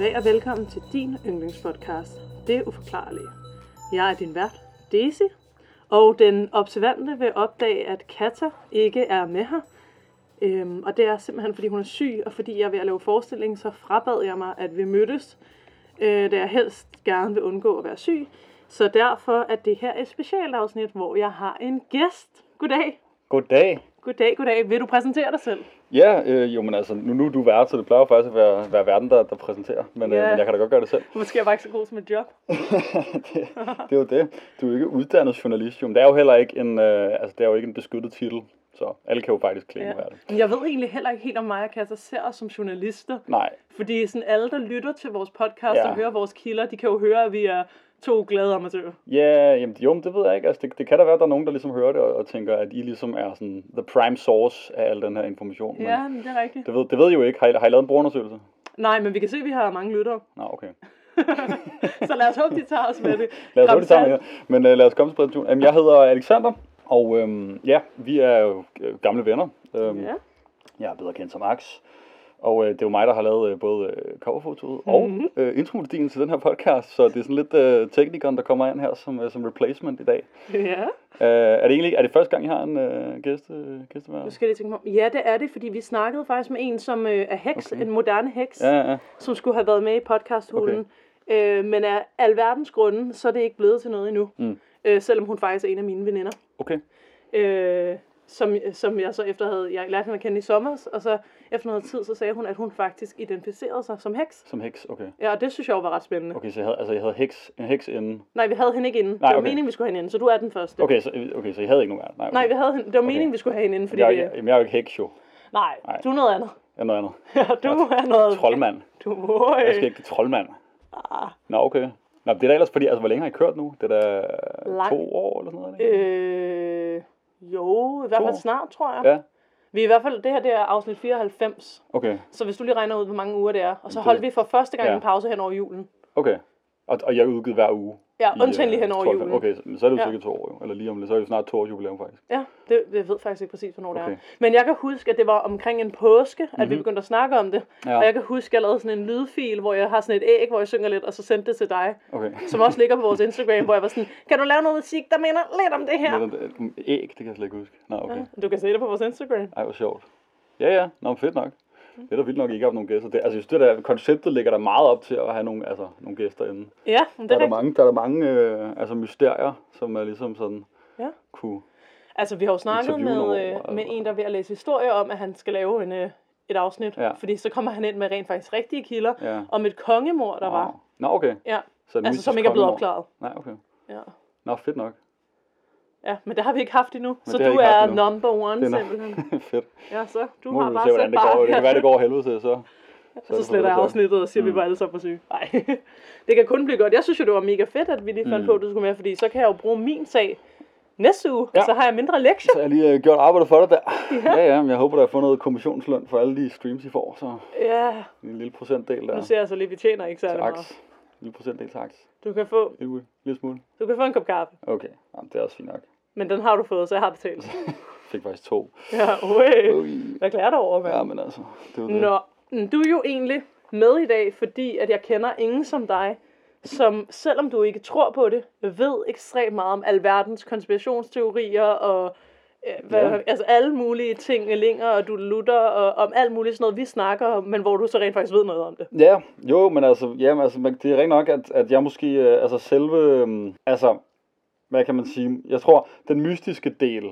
Goddag og velkommen til din yndlingspodcast, Det Uforklarlige. Jeg er din vært, Daisy, og den observante vil opdage, at Kata ikke er med her. Øhm, og det er simpelthen, fordi hun er syg, og fordi jeg er ved at lave forestilling, så frabad jeg mig, at vi mødtes, øh, da jeg helst gerne vil undgå at være syg. Så derfor er det her et specialafsnit, hvor jeg har en gæst. Goddag. Goddag. Goddag, goddag. Vil du præsentere dig selv? Ja, øh, jo, men altså, nu, nu er du vært, så det plejer jo faktisk at være, være verden, der, der præsenterer. Men, Ja. øh, men jeg kan da godt gøre det selv. Måske er jeg bare ikke så god som et job. det, det er jo det. Du er jo ikke uddannet journalist, jo. Men det er jo heller ikke en, øh, altså, det er jo ikke en beskyttet titel. Så alle kan jo faktisk klage Ja. det. Men jeg ved egentlig heller ikke helt, om mig og Kata ser os som journalister. Nej, Fordi sådan alle, der lytter til vores podcast Ja. og hører vores kilder, de kan jo høre, at vi er to glade amatører. ja, jamen, jo, det ved jeg ikke. Altså, det, det kan da være, at der er nogen, der ligesom hører det og, og tænker, at I ligesom er sådan the prime source af al den her information. Men Ja, men det er rigtigt. det ved, det ved I jo ikke. Har I, har I lavet en brugerundersøgelse? Nej, men vi kan se, at vi har mange lyttere. Nå, okay. Så lad os håbe, de tager os med det. Lad os hurtigt tage Ramsat. med Men uh, lad os komme til præsentationen. Jamen, jeg hedder Alexander, og øhm, ja, vi er jo øh, gamle venner. Øhm, Ja. Jeg er bedre kendt som Max. Og øh, det er jo mig, der har lavet øh, både øh, coverfotoet og Mhm. øh, intromelodien til den her podcast, så det er sådan lidt øh, teknikeren, der kommer ind her som, øh, som replacement i dag. ja. Øh, er det egentlig er det første gang, I har en øh, gæste, øh, gæstevært? Nu skal jeg tænke mig. Ja, det er det, fordi vi snakkede faktisk med en, som øh, er heks, Okay. en moderne heks, Ja, ja, som skulle have været med i podcasthulen. Okay. Øh, men af alverdens grunde, så er det ikke blevet til noget endnu. Mm. Øh, selvom hun faktisk er en af mine veninder. okay. øh, som, som jeg så efter havde, jeg lærte hende at kende i sommer, og så efter noget tid, så sagde hun, at hun faktisk identificerede sig som heks. Som heks, okay. Ja, og det synes jeg jo var ret spændende. Okay, så jeg havde, altså, jeg havde heks, en heks inden. Nej, vi havde hende ikke inden. Nej, det var okay. meningen, vi skulle have hende inden, så du er den første. Okay, så, okay, så I havde ikke nogen? Nej, okay. Nej, vi havde hende, det var Okay. meningen, vi skulle have hende inden, fordi jeg, er det, ikke- jamen, jeg er jo ikke heks, jo. nej, Nej. du er noget andet. Jeg er noget andet. Ja, du er noget... Troldmand. Du, øh, Jeg skal ikke troldmand. ah, Nå, okay. Nå, det er da ellers fordi, altså, hvor længe har I kørt nu? Det er da Lang- to år eller sådan noget, ikke? øh, jo, i hvert fald snart, tror jeg. Ja, Vi er i hvert fald, det her det er afsnit 94, okay. så hvis du lige regner ud, hvor mange uger det er, og så Det- holdt vi for første gang ja. en pause hen over julen. Okay. Og, og jeg udgivet hver uge. Ja, undtagen lige øh, hen over 12. julen. Okay, så, så er det jo Ja. cirka to år, jo. Eller lige om lidt, så er det jo snart to års jubilæum faktisk. Ja, det, jeg ved faktisk ikke præcis, hvornår det Okay. er. Men jeg kan huske, at det var omkring en påske, at vi Mhm. begyndte at snakke om det. Ja. Og jeg kan huske, at jeg lavede sådan en lydfil, hvor jeg har sådan et æg, hvor jeg synger lidt, og så sendte det til dig. Okay. Som også ligger på vores Instagram, hvor jeg var sådan, kan du lave noget musik, der minder lidt om det her? Ja. Æg, det kan jeg slet ikke huske. Nå, okay. Ja, du kan se det på vores Instagram. Ej, hvor sjovt. Ja, ja. Nå, fedt nok. Det er da vildt nok, I ikke har haft nogen gæster. Det, altså, jeg synes, det der konceptet ligger der meget op til at have nogle, altså, nogle gæster inden. Ja, men det Der er er der mange, der er der mange øh, altså, mysterier, som er ligesom sådan, Ja. kunne... Altså, vi har jo snakket med, øh, år, med altså. en, der er ved at læse historie om, at han skal lave en, øh, et afsnit. Ja. Fordi så kommer han ind med rent faktisk rigtige kilder Ja. om et kongemor, der var. Wow. Nå, okay. Ja, Så altså som ikke er blevet kongemor. opklaret. Nej, okay. Ja. Nå, fedt nok. Ja, men det har vi ikke haft endnu. så det har du er number one Det er simpelthen. fedt. Ja, så du Nu har bare se, hvordan det går. bare. Det kan være, det går helvede til, så... så, det sletter jeg afsnittet og siger, at vi Mm. var alle sammen syge. Nej, det kan kun blive godt. Jeg synes jo, det var mega fedt, at vi lige fandt Mm. på, at du skulle med, fordi så kan jeg jo bruge min sag næste uge, Ja. så har jeg mindre lektier. Så jeg lige øh, gjort arbejdet for dig der. Ja, ja, ja men jeg håber, der er fundet noget kommissionsløn for alle de streams, I får. Så Ja, en lille procentdel der. nu ser jeg så lige, at vi tjener ikke særlig meget. En lille procentdel til aks. Du kan få, Lille, lille smule. du kan få en kop kaffe, Okay, Jamen, det er også fint nok. men den har du fået, så jeg har betalt. Fik faktisk to. Ja, ui. Ui. Hvad klager du over, mand? Ja, men altså, det var det. Nå, du er jo egentlig med i dag, fordi at jeg kender ingen som dig, som selvom du ikke tror på det, ved ekstremt meget om alverdens konspirationsteorier og hvad, Ja. altså alle mulige ting, linger og du lutter og om alt muligt sådan noget, vi snakker om, men hvor du så rent faktisk ved noget om det. Ja, jo, men altså, ja, men altså det er rigtig nok, at, at jeg måske, øh, altså selve, øh, altså, hvad kan man sige, jeg tror, den mystiske del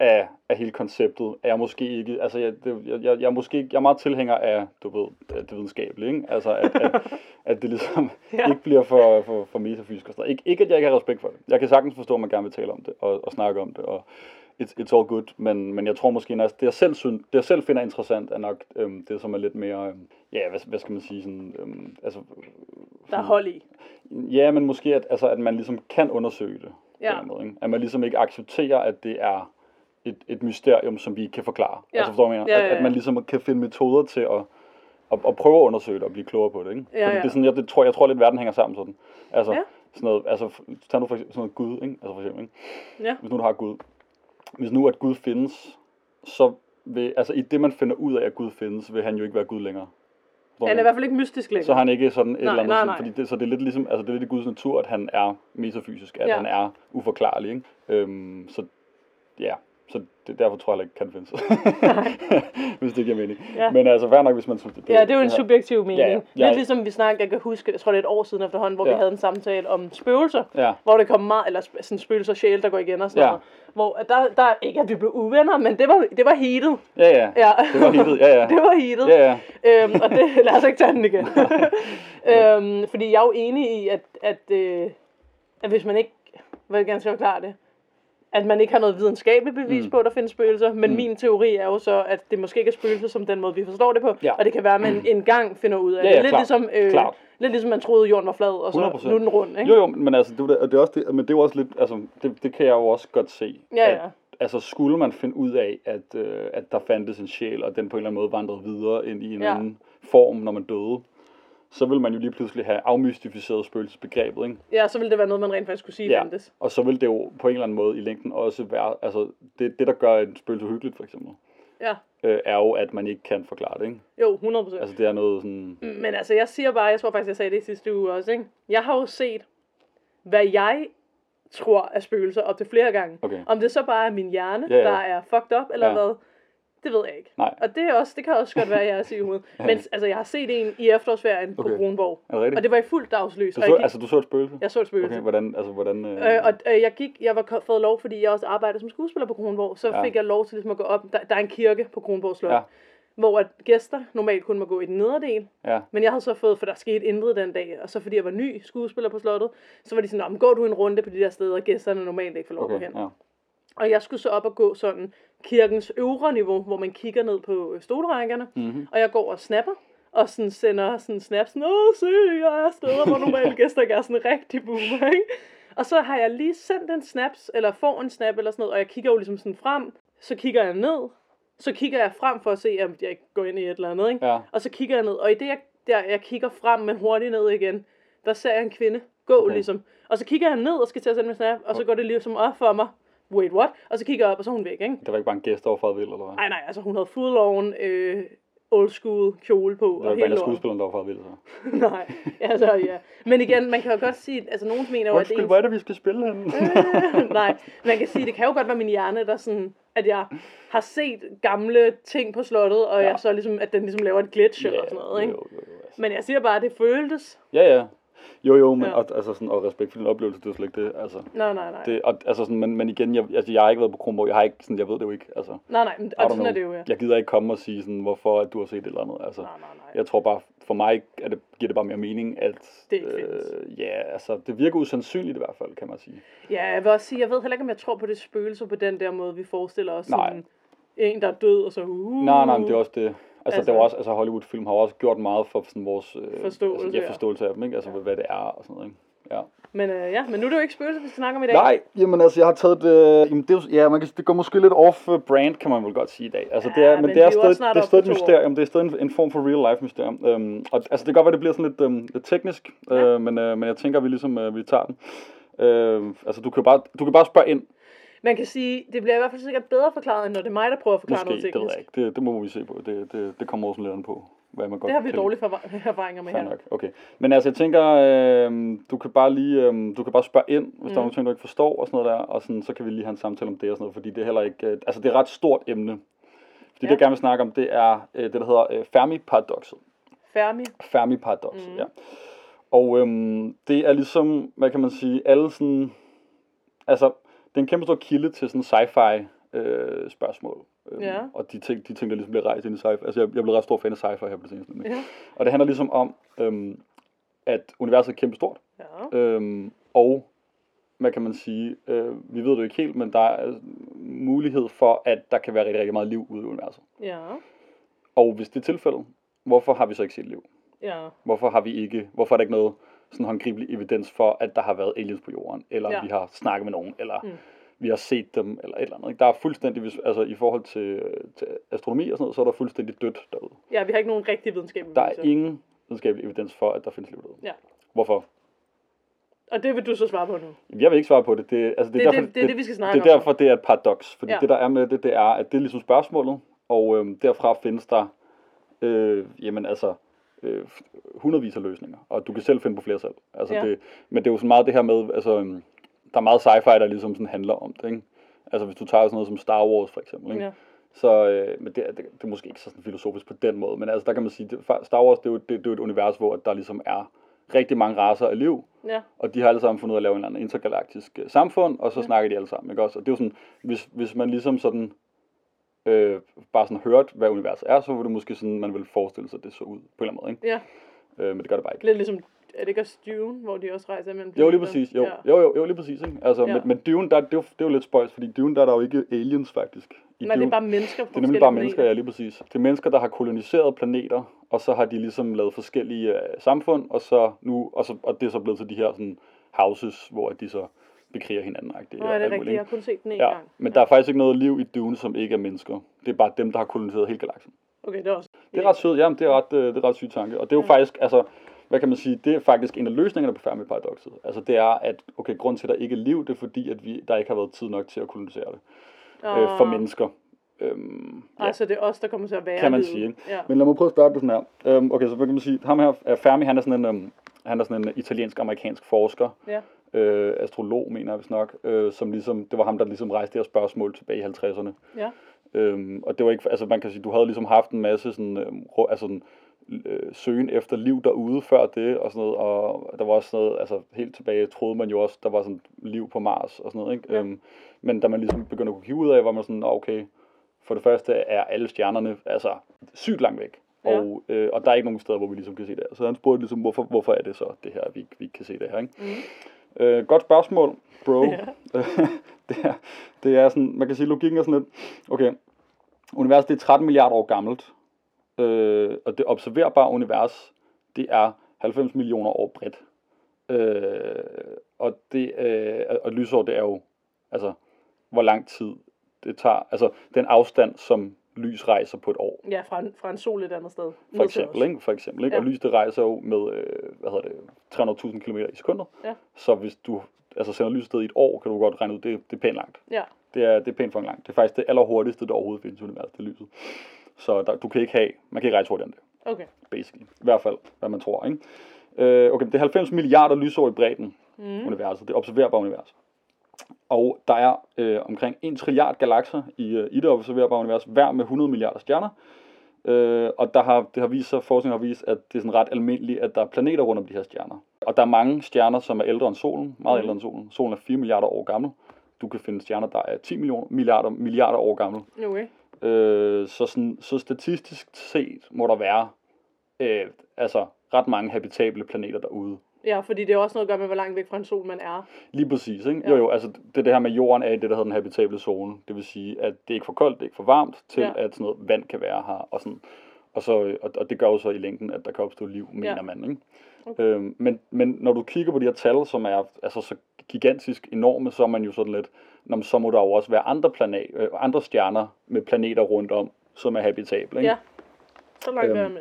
af, af hele konceptet er måske ikke, altså jeg, det, jeg, jeg, jeg, måske, jeg er meget tilhænger af, du ved, det videnskabelige, ikke? Altså, at, at, at det ligesom ja. ikke bliver for, for, for metafysisk og sådan noget. Ikke, ikke, at jeg ikke har respekt for det. Jeg kan sagtens forstå, at man gerne vil tale om det og, og snakke om det, og it's, it's all good, men, men jeg tror måske, når det jeg selv, synes, det jeg selv finder interessant, er nok øhm, det, som er lidt mere, øhm, ja, hvad, hvad skal man sige, sådan, øhm, altså, Der er hold i. ja, men måske, at, altså, at man ligesom kan undersøge det, Ja. på en måde, ikke? at man ligesom ikke accepterer, at det er et, et mysterium, som vi ikke kan forklare. Ja. Altså, forstår du, jeg mener? Ja, ja, At, ja. at man ligesom kan finde metoder til at, at, at prøve at undersøge det og blive klogere på det, ikke? Ja, Fordi ja. det er sådan, jeg, det tror, jeg tror lidt, verden hænger sammen sådan. Altså, Ja. sådan noget, altså, tag nu for eksempel sådan noget Gud, ikke? Altså for eksempel, ikke? Ja. Hvis nu du har Gud, hvis nu at Gud findes, så vil, altså i det man finder ud af, at Gud findes, vil han jo ikke være Gud længere. Han er i hvert fald ikke mystisk længere. så har han ikke sådan et Nej, eller andet, nej, nej. fordi det, så det er lidt ligesom, altså det er lidt i Guds natur, at han er metafysisk, at Ja. han er uforklarlig, ikke? Øhm, så ja, så det, derfor tror jeg ikke, kan findes. hvis det giver mening. Ja. Men altså, fair nok, hvis man synes, det Ja, det er jo en subjektiv mening. Ja, ja. Lidt Jeg- ligesom vi snakkede, jeg kan huske, jeg tror det er et år siden efterhånden, hvor Ja. vi havde en samtale om spøgelser. Ja. Hvor det kom meget, eller sådan spøgelser og sjæl, der går igen og sådan Ja. noget. Hvor der, der, ikke at vi blev uvenner, men det var, det var heated. Ja, ja. Ja. Det var hittet, ja, ja. det var heated. Ja, ja. øhm, og det, lad os ikke tage den igen. øhm, fordi jeg er jo enig i, at, at, øh, at hvis man ikke, hvad jeg gerne skal forklare det, at man ikke har noget videnskabeligt bevis mm. på, at der findes spøgelser. Men mm. min teori er jo så, at det måske ikke er spøgelser som den måde, vi forstår det på. Ja. Og det kan være, at man en gang finder ud af Ja, det. ja, Lidt klart. ligesom, øh, Klart. lidt ligesom man troede, jorden var flad, og så 100%. nu er den rund. Ikke? Jo, jo, men altså, det, det, er også det, men det er også lidt, altså, det, det kan jeg jo også godt se. Ja, at, ja. Altså, skulle man finde ud af, at, øh, at der fandtes en sjæl, og den på en eller anden måde vandrede videre ind i en Ja. anden form, når man døde, så vil man jo lige pludselig have afmystificeret spøgelsesbegrebet, ikke? Ja, så ville det være noget, man rent faktisk kunne sige Ja, fandtes. og så vil det jo på en eller anden måde i længden også være, altså, det, det der gør en spøgelse hyggeligt, for eksempel, Ja, øh, er jo, at man ikke kan forklare det, ikke? jo, 100 procent. Altså, det er noget sådan, Men altså, jeg siger bare, jeg tror faktisk, jeg sagde det i sidste uge også, ikke? Jeg har jo set, hvad jeg tror er spøgelser op til flere gange. Okay. Om det så bare er min hjerne, Ja, ja. der er fucked up, eller Ja. hvad, det ved jeg ikke. Nej. Og det, er også, det kan også godt være, at jeg er syg i hovedet. Men altså, jeg har set en i efterårsferien på Okay. Kronborg. er det rigtigt? Og det var i fuldt dagslys. du og så, gik, altså, du så et spøgelse? jeg så et spøgelse. Okay, hvordan, altså, hvordan... Øh, Øh, og øh, jeg gik, jeg var fået lov, fordi jeg også arbejdede som skuespiller på Kronborg, så Ja. fik jeg lov til ligesom at gå op. Der, der er en kirke på Kronborg Slot, Ja. hvor at gæster normalt kun må gå i den nedre del, ja, men jeg havde så fået, for der skete intet den dag, og så fordi jeg var ny skuespiller på slottet, så var de sådan, går du en runde på de der steder, gæsterne normalt ikke får lov at okay, gå hen. ja. Og jeg skulle så op og gå sådan kirkens øvre niveau, hvor man kigger ned på øh, stolrækkerne, Mm-hmm. og jeg går og snapper, og sådan sender sådan snaps, sådan, åh se, jeg er steder, hvor normale gæster ikke er sådan rigtig boomer, ikke? Og så har jeg lige sendt en snaps, eller får en snap eller sådan noget, og jeg kigger jo ligesom sådan frem, så kigger jeg ned, så kigger jeg frem for at se, om jeg ikke går ind i et eller andet, ikke? Ja. Og så kigger jeg ned, og i det, jeg, der, jeg kigger frem, men hurtigt ned igen, der ser jeg en kvinde gå Okay. ligesom. Og så kigger jeg ned og skal til at sende min snap, og så går det ligesom op for mig. Wait, what? Og så kigger jeg op, og så er hun væk, ikke? Det var ikke bare en gæst over for eller hvad? Nej, nej, altså hun havde full on øh, old school kjole på. det var ikke bare en af lortet. skuespilleren, der var for vild, så. nej, altså ja. Men igen, man kan jo godt sige, altså nogen mener jo, at det Undskyld, hvor er det, vi skal spille henne? Nej, man kan sige, det kan jo godt være min hjerne, der sådan, at jeg har set gamle ting på slottet, og Ja. jeg så ligesom, at den ligesom laver et glitch eller sådan noget, ikke? Jo, jo, jo, altså. Men jeg siger bare, at det føltes. Ja, ja. Jo, jo, men Ja. og, altså sådan, og respekt for din oplevelse, det er slet ikke det, altså. Nej, nej, nej. Det, og, altså sådan, men, men igen, jeg, altså, jeg har ikke været på Kronborg, jeg har ikke, sådan, jeg ved det jo ikke, altså. Nej, nej, men, og sådan er know. det jo, ja. Jeg gider ikke komme og sige sådan, hvorfor at du har set et eller andet, altså. Nej, nej, nej. Jeg tror bare, for mig er det, giver det bare mere mening, at... Det øh, ja, altså, det virker usandsynligt i hvert fald, kan man sige. Ja, jeg vil også sige, jeg ved heller ikke, om jeg tror på det spøgelse på den der måde, vi forestiller os. Nej. Sådan, en, der er død, og så uh, Nej, nej, men det er også det. Altså, Altså- altså, det var også, altså Hollywood-film har også gjort meget for sådan vores øh, Forståelse, altså, ja, ja. forståelse af dem, ikke? Altså, hvad det er og sådan noget, ikke? Ja. Men øh, ja, men nu er det jo ikke spøgelser, vi skal snakke om i dag. Nej, jamen altså, jeg har taget det, øh, jamen, det, er, ja, man kan, det går måske lidt off-brand, kan man vel godt sige i dag. Altså, det Ja, er, men, men det er stadig, det er stadig et mysterium, det er stadig en, en form for real-life mysterium. Øhm, og altså, det kan godt være, det bliver sådan lidt, øhm, lidt teknisk, øh, Ja. men, øh, men jeg tænker, at vi ligesom, øh, vi tager den. Øh, altså, du kan, bare, du kan bare spørge ind, Man kan sige, det bliver i hvert fald sikkert bedre forklaret, end når det er mig, der prøver at forklare måske, noget det ved teknisk. jeg ikke. Det, det må vi se på, det, det, det kommer også an på, hvad man godt Det har vi kan dårlige erfaringer med Fair her. nok, okay. Men altså, jeg tænker, øh, du kan bare lige, øh, du kan bare spørge ind, hvis mm. der er nogle ting, du ikke forstår og sådan noget der, og sådan, så kan vi lige have en samtale om det og sådan noget, fordi det er heller ikke, øh, altså det er et ret stort emne. Fordi Ja. det, jeg gerne vil snakke om, det er øh, det, der hedder øh, Fermi-paradoxet. Fermi. Fermi-paradoxet, Mm. mm. ja. Og øhm, det er ligesom, hvad kan man sige, alle sådan, altså, det er en kæmpe stor kilde til sådan sci-fi øh, spørgsmål. Øhm, Ja. Og de ting, de ting, der ligesom bliver rejst ind i sci-fi. Altså, jeg, jeg blev ret stor fan af sci-fi her på det seneste. nemlig. Ja. Og det handler ligesom om, øhm, at universet er kæmpe stort, ja. øhm, og hvad kan man sige, øh, vi ved det ikke helt, men der er mulighed for, at der kan være rigtig, rigtig meget liv ude i universet. Ja. Og hvis det er tilfældet, hvorfor har vi så ikke set liv? Ja. Hvorfor har vi ikke, hvorfor er der ikke noget sådan håndgribelig evidens for, at der har været aliens på jorden, eller Ja. vi har snakket med nogen, eller Mm. vi har set dem, eller et eller andet. ikke? Der er fuldstændig, altså i forhold til, til astronomi og sådan noget, så er der fuldstændig dødt derude. Ja, vi har ikke nogen rigtig videnskab. Der er ingen videnskabelig evidens for, at der findes liv derude. Ja. Hvorfor? Og det vil du så svare på nu. Jeg vil ikke svare på det. Det, altså, Det er det- det er det, vi skal snakke Det er om. derfor, det er et paradoks. Fordi ja. det, der er med det, det er, at det er ligesom spørgsmålet, og øhm, derfra findes der, øh, jamen altså, øh, hundredvis af løsninger, og du kan selv finde på flere selv. Altså Ja. det, men det er jo så meget det her med, altså, øhm, der er meget sci-fi, der ligesom sådan handler om det, ikke? Altså hvis du tager sådan noget som Star Wars for eksempel, ikke? Ja. Så, øh, men det, er- det, det er måske ikke så sådan filosofisk på den måde, men altså der kan man sige, det, Star Wars, det er, jo, det, det er jo et univers, hvor der ligesom er rigtig mange racer af liv, Ja. og de har alle sammen fundet ud af at lave en eller anden intergalaktisk øh, samfund, og så ja. snakker de alle sammen, ikke også? Og det er jo sådan, hvis, hvis man ligesom sådan, øh, bare sådan hørt, hvad universet er, så ville det måske sådan, man ville forestille sig, at det så ud, på en eller anden måde, ikke? Ja. Øh, men det gør det bare ikke. Lidt ligesom, er det ikke også Dune, hvor de også rejser mellem Jo, lige præcis. Jo, Ja. jo, jo, jo lige præcis. Ikke? Altså, Ja. men, men Dune, der, det, er jo, det er jo lidt spøjs, fordi Dune, der er der jo ikke aliens faktisk. I Nej, det er Dune- bare mennesker på det er nemlig bare mennesker, ja, lige præcis. Det er mennesker, der har koloniseret planeter, og så har de ligesom lavet forskellige øh, samfund, og så nu, og, så, og det er så blevet til de her sådan, houses, hvor de så bekriger hinanden. Nå, er det rigtigt? Jeg har kun set den en Ja, gang. men der er faktisk ikke noget liv i Dune, som ikke er mennesker. Det er bare dem, der har koloniseret hele galaksen. Okay, det er også... Det er ret sødt, ja, det er ret, øh, det er ret syg tanke. Og det er jo Ja. faktisk, altså, hvad kan man sige, det er faktisk en af løsningerne på Fermi-paradokset. Altså det er, at okay, grund til, at der ikke er liv, det er fordi, at vi, der ikke har været tid nok til at kolonisere det øh, for mennesker. Øhm, ja, Altså, det er os, der kommer til at være kan man livet. sige. Ja. Men lad mig prøve at spørge dig sådan her. Øhm, okay, så hvad kan man sige, ham her, er Fermi, han er sådan en, øhm, han er sådan en italiensk-amerikansk forsker, Ja. Øh, astrolog, mener jeg vist nok, øh, som ligesom, det var ham, der ligesom rejste det her spørgsmål tilbage i 50'erne. Ja. Øhm, og det var ikke, altså man kan sige, du havde ligesom haft en masse sådan, rå- altså sådan, øh, søgen efter liv derude før det, og sådan noget, og der var også sådan noget, altså helt tilbage troede man jo også, der var sådan liv på Mars og sådan noget, ikke? Ja. Øhm, men da man ligesom begyndte at kunne kigge ud af, var man sådan, "Nå, okay, for det første er alle stjernerne altså sygt langt væk, Ja. og, øh, og der er ikke nogen steder, hvor vi ligesom kan se det her. Så han spurgte ligesom, hvorfor, hvorfor er det så det her, vi, vi kan se det her, ikke? Mm. Øh, godt spørgsmål, bro. Ja. det, er, det er sådan, man kan sige, logikken er sådan lidt, okay, universet det er 13 milliarder år gammelt, øh, og det observerbare univers, det er 90 millioner år bredt. Øh, og det, øh, og lysår, det er jo, altså, hvor lang tid det tager, altså, den afstand, som lys rejser på et år. Ja, fra en, fra en sol et andet sted. For eksempel, ikke? For eksempel, ikke? Ja. Og lys, det rejser jo med, øh, hvad hedder det, 300.000 km i sekundet. Ja. Så hvis du altså sender lys afsted i et år, kan du godt regne ud, det, det er pænt langt. Ja. Det er, det er pænt for langt. Det er faktisk det allerhurtigste, der overhovedet findes i universet, det lyset. Så der, du kan ikke have, man kan ikke rejse hurtigere end det, Okay. basically. I hvert fald, hvad man tror, ikke? Øh, okay, det er 90 milliarder lysår i bredden, Mm. universet. Det observerbare univers. Og der er øh, omkring 1 trilliard galakser i, øh, i det observerbare univers, hver med 100 milliarder stjerner. Øh, og der har, det har vist sig, forskning har vist, at det er sådan ret almindeligt, at der er planeter rundt om de her stjerner. Og der er mange stjerner, som er ældre end solen, meget Mhm. ældre end solen. Solen er 4 milliarder år gammel. Du kan finde stjerner, der er 10 millioner, milliarder, milliarder år gammel. Okay. Øh, så, sådan, så statistisk set må der være øh, altså ret mange habitable planeter derude. Ja, fordi det er også noget at gøre med, hvor langt væk fra en sol man er. Lige præcis, ikke? Ja. Jo, jo, altså det, det her med jorden er i det, der hedder den habitable zone. Det vil sige, at det er ikke for koldt, det er ikke for varmt, til Ja. at sådan noget vand kan være her. Og, sådan, og, så, og, og det gør jo så i længden, at der kan opstå liv, mener Ja. man, ikke? Okay. Øhm, men, men når du kigger på de her tal, som er altså så gigantisk enorme, så er man jo sådan lidt, "Nå, men så må der jo også være andre, planet, øh, andre stjerner med planeter rundt om, som er habitable, ikke? Ja. Så langt Øhm, er jeg med.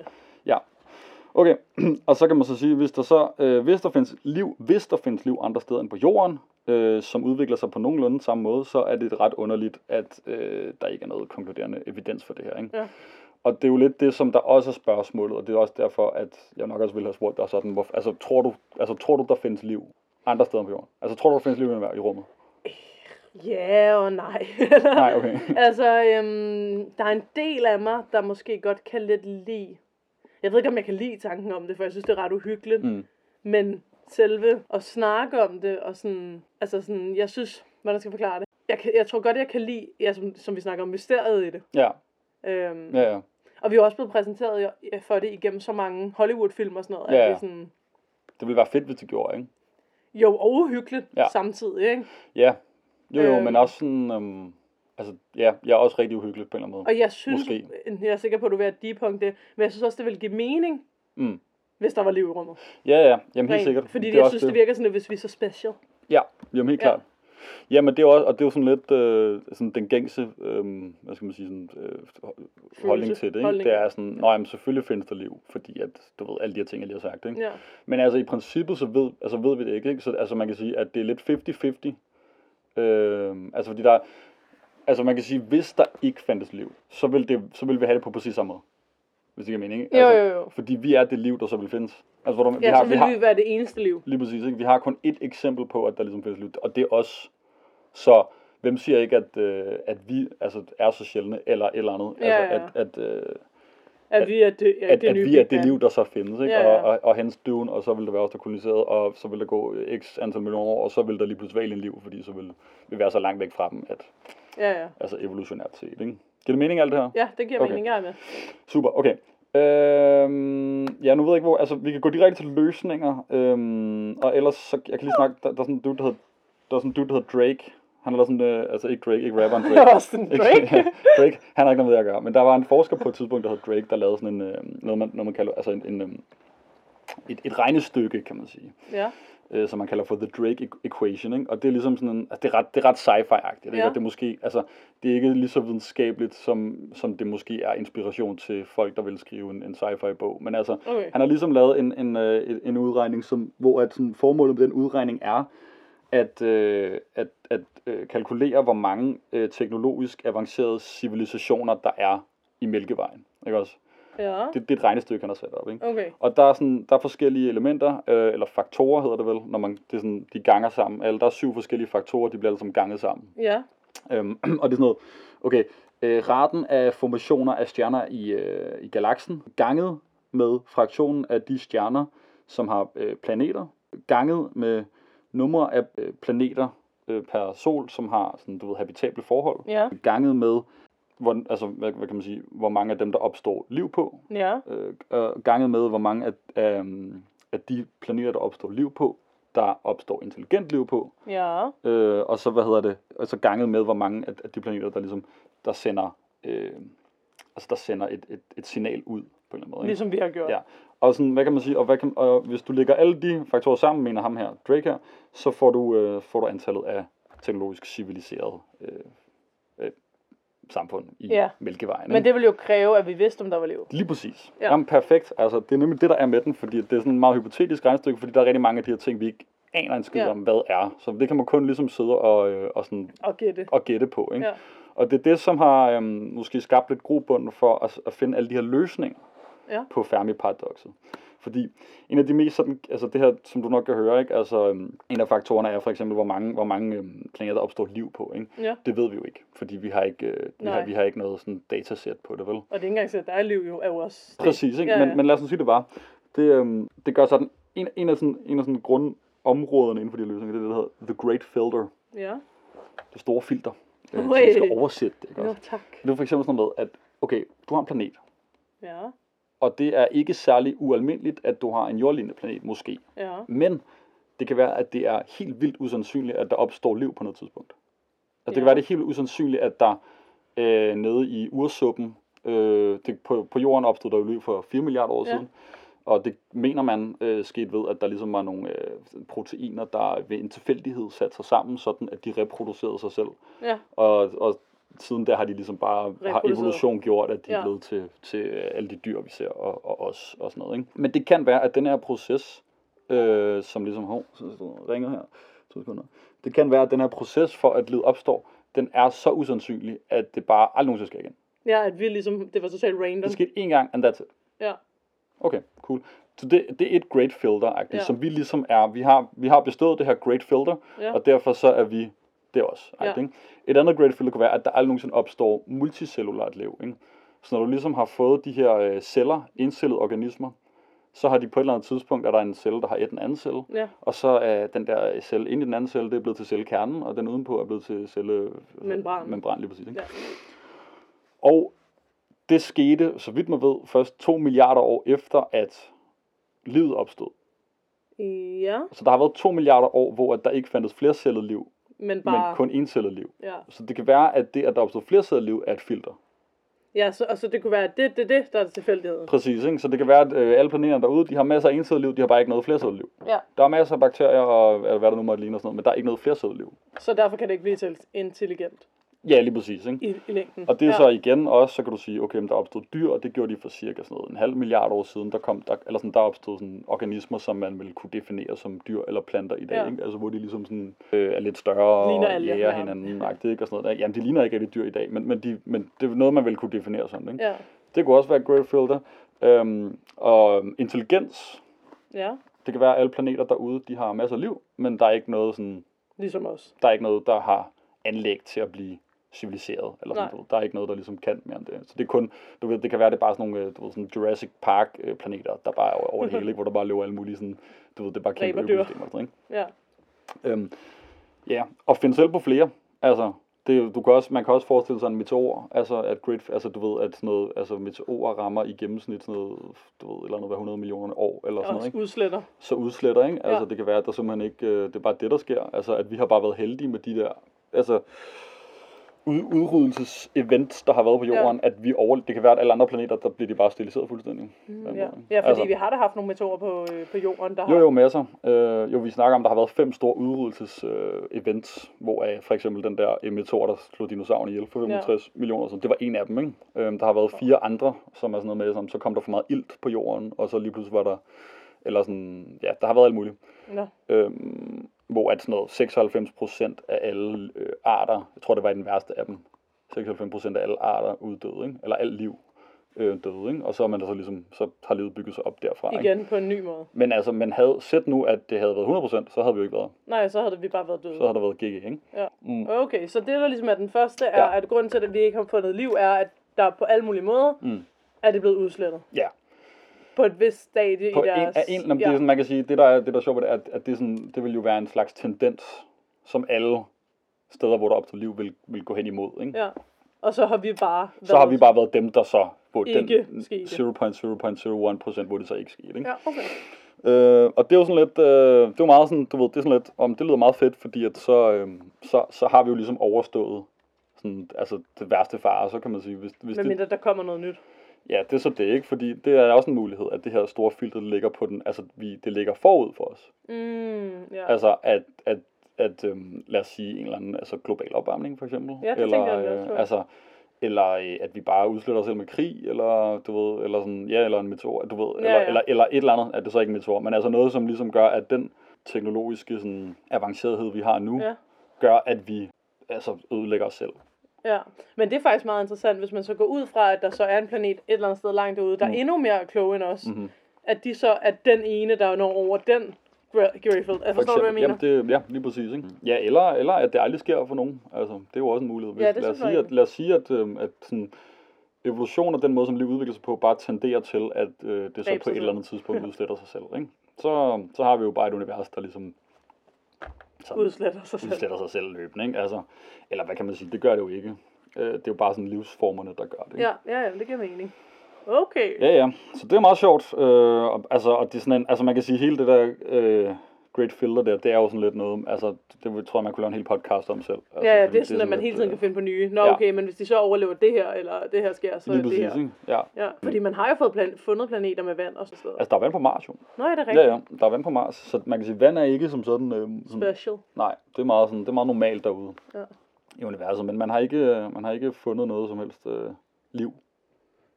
Okay, og så kan man så sige, hvis der så, øh, hvis der findes liv, hvis der findes liv andre steder end på jorden, øh, som udvikler sig på nogenlunde samme måde, så er det ret underligt, at øh, der ikke er noget konkluderende evidens for det her. Ikke? Ja. Og det er jo lidt det, som der også er spørgsmålet, og det er også derfor, at jeg nok også ville have spurgt dig sådan, hvor, altså, tror du, altså tror du, der findes liv andre steder på jorden? Altså tror du, der findes liv i rummet? Ja og nej. Nej, okay. altså, øhm, der er en del af mig, der måske godt kan lidt lide. Jeg ved ikke, om jeg kan lide tanken om det, for jeg synes, det er ret uhyggeligt. Mm. Men selve at snakke om det, og sådan, altså sådan, jeg synes, hvordan skal jeg forklare det? Jeg, kan, jeg tror godt, jeg kan lide, ja, som, som vi snakker om, mysteriet i det. Ja, Øhm, ja, ja. Og vi er også blevet præsenteret for det igennem så mange Hollywood-film og sådan noget. Ja, at ja. det er sådan, Det ville være fedt, hvis det gjorde, ikke? jo, og uhyggeligt ja. samtidig, ikke? Ja, jo jo, Øhm. men også sådan, øhm, altså ja, jeg er også rigtig uhyggelig på en eller anden måde. Og jeg synes, Måske. jeg er sikker på, at du vil have debunk det, men jeg synes også, det ville give mening, Mm. hvis der var liv i rummet. Ja, ja, jamen helt Rent. sikkert. Fordi det det, jeg synes, det virker sådan, at hvis vi er så special. Ja, jamen helt Ja. klart. Jamen det er også, og det er jo sådan lidt øh, sådan den gængse, øh, hvad skal man sige, sådan, øh, holdning til det, ikke? Holdning, Det er ja. sådan, nej, men selvfølgelig findes der liv, fordi at, du ved, alle de her ting, jeg lige har sagt, ikke? Ja. Men altså i princippet, så ved, altså ved vi det ikke, ikke? Så altså man kan sige, at det er lidt 50-50. Øh, altså fordi der er- altså man kan sige, hvis der ikke fandtes liv, så vil, det, så vil vi have det på præcis samme måde. hvis det giver mening. ikke? Jo, jo, jo. Fordi vi er det liv, der så vil findes. Altså, hvor du, Ja, så vil vi være det eneste liv. Lige præcis, ikke? Vi har kun ét eksempel på, at der ligesom findes liv, og det er os. Så hvem siger ikke, at, øh, at vi altså, er så sjældne, eller et eller andet. Ja, altså, ja. At, at, øh, At vi er det, at, det at nye vi er det liv, der så findes, ikke? Ja, ja. Og, og, og hens døven, og så vil der være os, der er koloniseret, og så vil der gå x antal millioner år, og så vil der lige pludselig være alien liv, fordi så vil vi være så langt væk fra dem, at Ja, ja. altså evolutionært set, ikke? Giver det mening alt det her? Ja, det giver Okay. mening, jeg er med. Super, okay. Øhm, ja, nu ved jeg ikke hvor, altså vi kan gå direkte til løsninger, øhm, og ellers så, jeg kan lige snakke, der, der er sådan en dude, der hedder, der er sådan en dude, der hedder Drake. Han er sådan, øh, altså ikke Drake, ikke rapperen Drake. Jeg var sådan, Ikke- Drake? Drake, han har ikke noget med at gøre, men der var en forsker på et tidspunkt, der hed Drake, der lavede sådan en, øh, noget, man, noget man kalder, altså en, en øh, et, et regnestykke, kan man sige, Ja, øh, som man kalder for the Drake equation, ikke? og det er ligesom sådan en, altså det er ret, det er ret sci-fi-agtigt, ikke? Ja. og det er måske, altså, det er ikke lige så videnskabeligt, som, som det måske er inspiration til folk, der vil skrive en, en sci-fi bog, men altså, okay. han har ligesom lavet en, en, øh, en- en udregning, som, hvor at sådan, formålet med den udregning er, at, øh, at, at øh, kalkulere, hvor mange øh, teknologisk avancerede civilisationer, der er i Mælkevejen. Ikke også? Ja, Det, det er et regnestykke, han har sat op. Ikke? okay. Og der er, sådan, der er forskellige elementer, øh, eller faktorer hedder det vel, når man, det er sådan, de ganger sammen. Eller der er syv forskellige faktorer, de bliver alle sammen ganget sammen. Ja, Øhm, og det er sådan noget, okay, øh, raten af formationer af stjerner i, øh, i galaksen, ganget med fraktionen af de stjerner, som har øh, planeter, ganget med numre af øh, planeter øh, per sol, som har sådan, du ved, habitable forhold, ja, ganget med, hvor, altså, hvad, hvad kan man sige, hvor mange af dem, der opstår liv på, ja, øh, ganget med, hvor mange af, af, af de planeter, der opstår liv på, der opstår intelligent liv på, ja, øh, og så hvad hedder det, og så ganget med, hvor mange af, af de planeter, der ligesom, der sender, øh, altså der sender et, et, et signal ud, på en eller anden måde. Ikke? ligesom vi har gjort. Ja. Og sådan, hvad kan man sige, og, hvad kan, og hvis du lægger alle de faktorer sammen, mener ham her, Drake her, så får du, øh, får du antallet af teknologisk civiliseret øh, øh, samfund i Ja. Mælkevejen. Men det ville jo kræve, at vi vidste, om der var liv. Lige præcis. Ja. Ja. Jamen perfekt. Altså, det er nemlig det, der er med den, fordi det er sådan et meget hypotetisk regnestykke, fordi der er rigtig mange af de her ting, vi ikke aner en skid ja. om, hvad er. Så det kan man kun ligesom sidde og, øh, og, sådan, Og gætte. og gætte på. Ikke? Ja. Og det er det, som har øhm, måske skabt lidt grobund for at, at finde alle de her løsninger Ja. på Fermi-paradokset. Fordi en af de mest sådan, altså det her, som du nok kan høre, ikke? Altså, øhm, en af faktorerne er for eksempel, hvor mange, hvor mange øhm, planeter der opstår liv på. Ikke? Ja. Det ved vi jo ikke, fordi vi har ikke, øh, vi, har, vi har ikke noget sådan datasæt på det, vel? Og det er ikke engang så, at der er liv jo, er jo også det. Præcis, ikke? Ja, Ja. Men, men lad os nu sige det var. Det, øhm, det gør sådan, en, en af sådan, en af sådan grundområderne inden for de her løsninger, det er det, der hedder The Great Filter. Ja. Det store filter. Øh, så vi skal oversætte det, ikke også? tak. Det er for eksempel sådan noget med, at okay, du har en planet, Ja, og det er ikke særlig ualmindeligt, at du har en jordlignende planet, måske. ja, Men det kan være, at det er helt vildt usandsynligt, at der opstår liv på noget tidspunkt. Altså, det Ja. kan være, det er helt usandsynligt, at der øh, nede i ursuppen, øh, det, på, på jorden opstod der jo liv for 4 milliarder år Ja. siden. Og det mener man øh, skete ved, at der ligesom var nogle øh, proteiner, der ved en tilfældighed satte sig sammen, sådan at de reproducerede sig selv. ja, Og, og siden der har de ligesom bare har evolution gjort, at de Ja. er blevet til, til alle de dyr, vi ser, og, og os og sådan noget. Ikke? Men det kan være, at den her proces, øh, som ligesom, hov, så ringer her, to sekunder. Det kan være, at den her proces for, at livet opstår, den er så usandsynlig, at det bare aldrig nogensinde sker igen. ja, at vi ligesom, det var totalt random. Det skete én gang, and that's it. Ja, Okay, cool. Så det, det er et great filter, ja. som vi ligesom er. Vi har, vi har bestået det her great filter, Ja. og derfor så er vi det også. Ja. Ikke? Et andet great filter kan være, at der aldrig nogensinde opstår multicellulært liv. Ikke? Så når du ligesom har fået de her øh, celler, encellede organismer, så har de på et eller andet tidspunkt, at der er en celle, der har et en anden celle, ja, og så er den der celle inde i den anden celle, det er blevet til cellekernen, og den udenpå er blevet til celle... Membran. Membran, lige præcis. Ikke? ja. Og det skete, så vidt man ved, først to milliarder år efter, at livet opstod. Ja, Så der har været to milliarder år, hvor at der ikke fandtes flercellet liv, men Bare... men kun encellet liv. Ja, Så det kan være, at det, at der opstod flercellet liv, er et filter. ja så, og så det kunne være, at det, det, det, der er tilfældigheden. Præcis, ikke? Så det kan være, at øh, alle planeterne derude, de har masser af encellet liv, de har bare ikke noget flercellet liv. Ja, Der er masser af bakterier og eller hvad der nu måtte ligne og sådan noget, men der er ikke noget flercellet liv. så derfor kan det ikke blive til intelligent Ja, lige præcis, ikke? i, i længden. Og det er ja. så igen også, så kan du sige, okay, men der opstod dyr, og det gjorde de for cirka sådan noget, en halv milliard år siden, der kom der, eller sådan, der opstod sådan organismer, som man ville kunne definere som dyr eller planter i dag, Ja. ikke? Altså hvor de ligesom sådan øh, er lidt større Ligner og jæger ja. hinanden, ja. ikke? Og sådan noget der. Jamen, de ligner ikke rigtig dyr i dag, men, men, de, men det er noget, man ville kunne definere sådan, ikke? Ja, Det kunne også være et great filter. Øhm, og intelligens, Ja, det kan være, at alle planeter derude, de har masser af liv, men der er ikke noget sådan, ligesom os. der er ikke noget, der har anlæg til at blive civiliseret, eller sådan Nej. noget. Der er ikke noget, der ligesom kan mere end det. Så det er kun, du ved, det kan være, det er bare sådan nogle, øh, du ved, sådan Jurassic Park øh, planeter, der bare er over, det hele, ikke? hvor der bare lever alle mulige sådan, du ved, det er bare kæmpe økosystemer sådan, ikke? Ja. Øhm, ja, og finde selv på flere. Altså, det, du kan også, man kan også forestille sig en meteor, altså at grid, altså du ved, at sådan noget, altså meteorer rammer i gennemsnit sådan noget, du ved, eller noget hver 100 millioner år, eller sådan Og noget, ikke? udsletter. Så udsletter, ikke? Altså, Ja. det kan være, at der simpelthen ikke, øh, det er bare det, der sker. Altså, at vi har bare været heldige med de der, altså, ud, udryddelsesevents, der har været på jorden, at vi over, det kan være, at alle andre planeter, der bliver de bare stiliseret fuldstændig. Mm, ja. ja, fordi altså, vi har da haft nogle meteorer på, øh, på jorden, der har... Jo, jo, masser. Øh, jo, vi snakker om, der har været fem store udryddelses øh, hvor øh, for eksempel den der øh, meteor, der slog dinosaurerne ihjel for 65 ja. millioner, så det var en af dem, ikke? Øh, der har været fire andre, som er sådan noget med, som så kom der for meget ilt på jorden, og så lige pludselig var der, eller sådan, ja, der har været alt muligt. Nå. Øhm, hvor at sådan noget 96 procent af alle øh, arter, jeg tror det var den værste af dem, 96 procent af alle arter uddøde, ikke? eller alt liv øh, døde, ikke? og så er man så ligesom, så har livet bygget sig op derfra. Ikke? Igen på en ny måde. Men altså, man havde set nu, at det havde været 100 procent, så havde vi jo ikke været. Nej, så havde vi bare været døde. Så havde der været GG, ikke? Ja. Mm. Okay, så det der ligesom er den første, er, Ja. at grunden til, at vi ikke har fundet liv, er, at der på alle mulige måder Mm. er det blevet udslettet. Ja. På et vist stadie På i en, deres... af en, jamen, det er sådan, man kan sige, det der er, det der er sjovt det, er, at, at det, er sådan, det vil jo være en slags tendens, som alle steder, hvor der opstår liv, vil, vil gå hen imod, ikke? Ja. Og så har vi bare... Så har vi bare været dem, der så, hvor Ikke den skete. 0.0.01 procent, hvor det så ikke skete, ikke? Ja, okay. Øh, og det er jo sådan lidt, øh, det er jo meget sådan, du ved, det er sådan lidt, om det lyder meget fedt, fordi at så, øh, så, så har vi jo ligesom overstået sådan, altså det værste fare, så kan man sige, hvis, hvis Med det, mindre der kommer noget nyt. Ja, det er så det, ikke? Fordi det er også en mulighed, at det her store filter, ligger på den, altså vi, det ligger forud for os. Mm, ja. Altså at, at, at øhm, lad os sige en eller anden, altså global opvarmning for eksempel. Ja, det eller, tænker jeg øh, altså, eller øh, at vi bare udsletter os selv med krig, eller du ved, eller sådan, ja, eller en meteor, du ved, Ja, eller, ja. eller, eller et eller andet, at det så ikke er en meteor, men altså noget, som ligesom gør, at den teknologiske sådan, avancerethed, vi har nu, Ja. gør, at vi altså ødelægger os selv. Ja, men det er faktisk meget interessant, hvis man så går ud fra, at der så er en planet et eller andet sted langt derude, der er Mm. endnu mere kloge end os, Mhm. at de så er den ene, der når over den Greyfield. Jeg forstår du, hvad jeg mener? Jamen, det, ja, lige præcis. Ikke? Ja, eller, eller at det aldrig sker for nogen. Altså, det er jo også en mulighed. Hvis, Ja, det er lad, os sige, at, lad os sige, at, øhm, at sådan, evolution og den måde, som liv udvikler sig på, bare tenderer til, at øh, det så Dræbe på et eller andet tidspunkt udsletter sig selv. Ikke? Så, så har vi jo bare et univers, der ligesom sådan, Udsletter sig selv. udsletter sig selv løbende. Ikke? Altså, eller hvad kan man sige, det gør det jo ikke. Øh, det er jo bare sådan livsformerne, der gør det. Ikke? Ja, ja, ja, det giver mening. Okay. Ja, ja. Så det er meget sjovt. Øh, altså, og det er sådan en, altså man kan sige, hele det der øh, Great Filter der, det er jo sådan lidt noget, altså det tror jeg, man kunne lave en hel podcast om selv. Altså, Ja, ja, det er sådan, at man hele tiden øh, kan finde på nye. Nå, ja. okay, men hvis de så overlever det her, eller det her sker, så er Lige det her. ikke? Ja. Ja, fordi man har jo fået plan- fundet planeter med vand og sådan noget. Altså, der er vand på Mars jo. Nå, er det Ja, rigtigt? ja, der er vand på Mars. Så man kan sige, vand er ikke som sådan... Øh, sådan Special. nej, det er, meget sådan, det er meget normalt derude Ja. i universet. Men man har ikke, øh, man har ikke fundet noget som helst øh, liv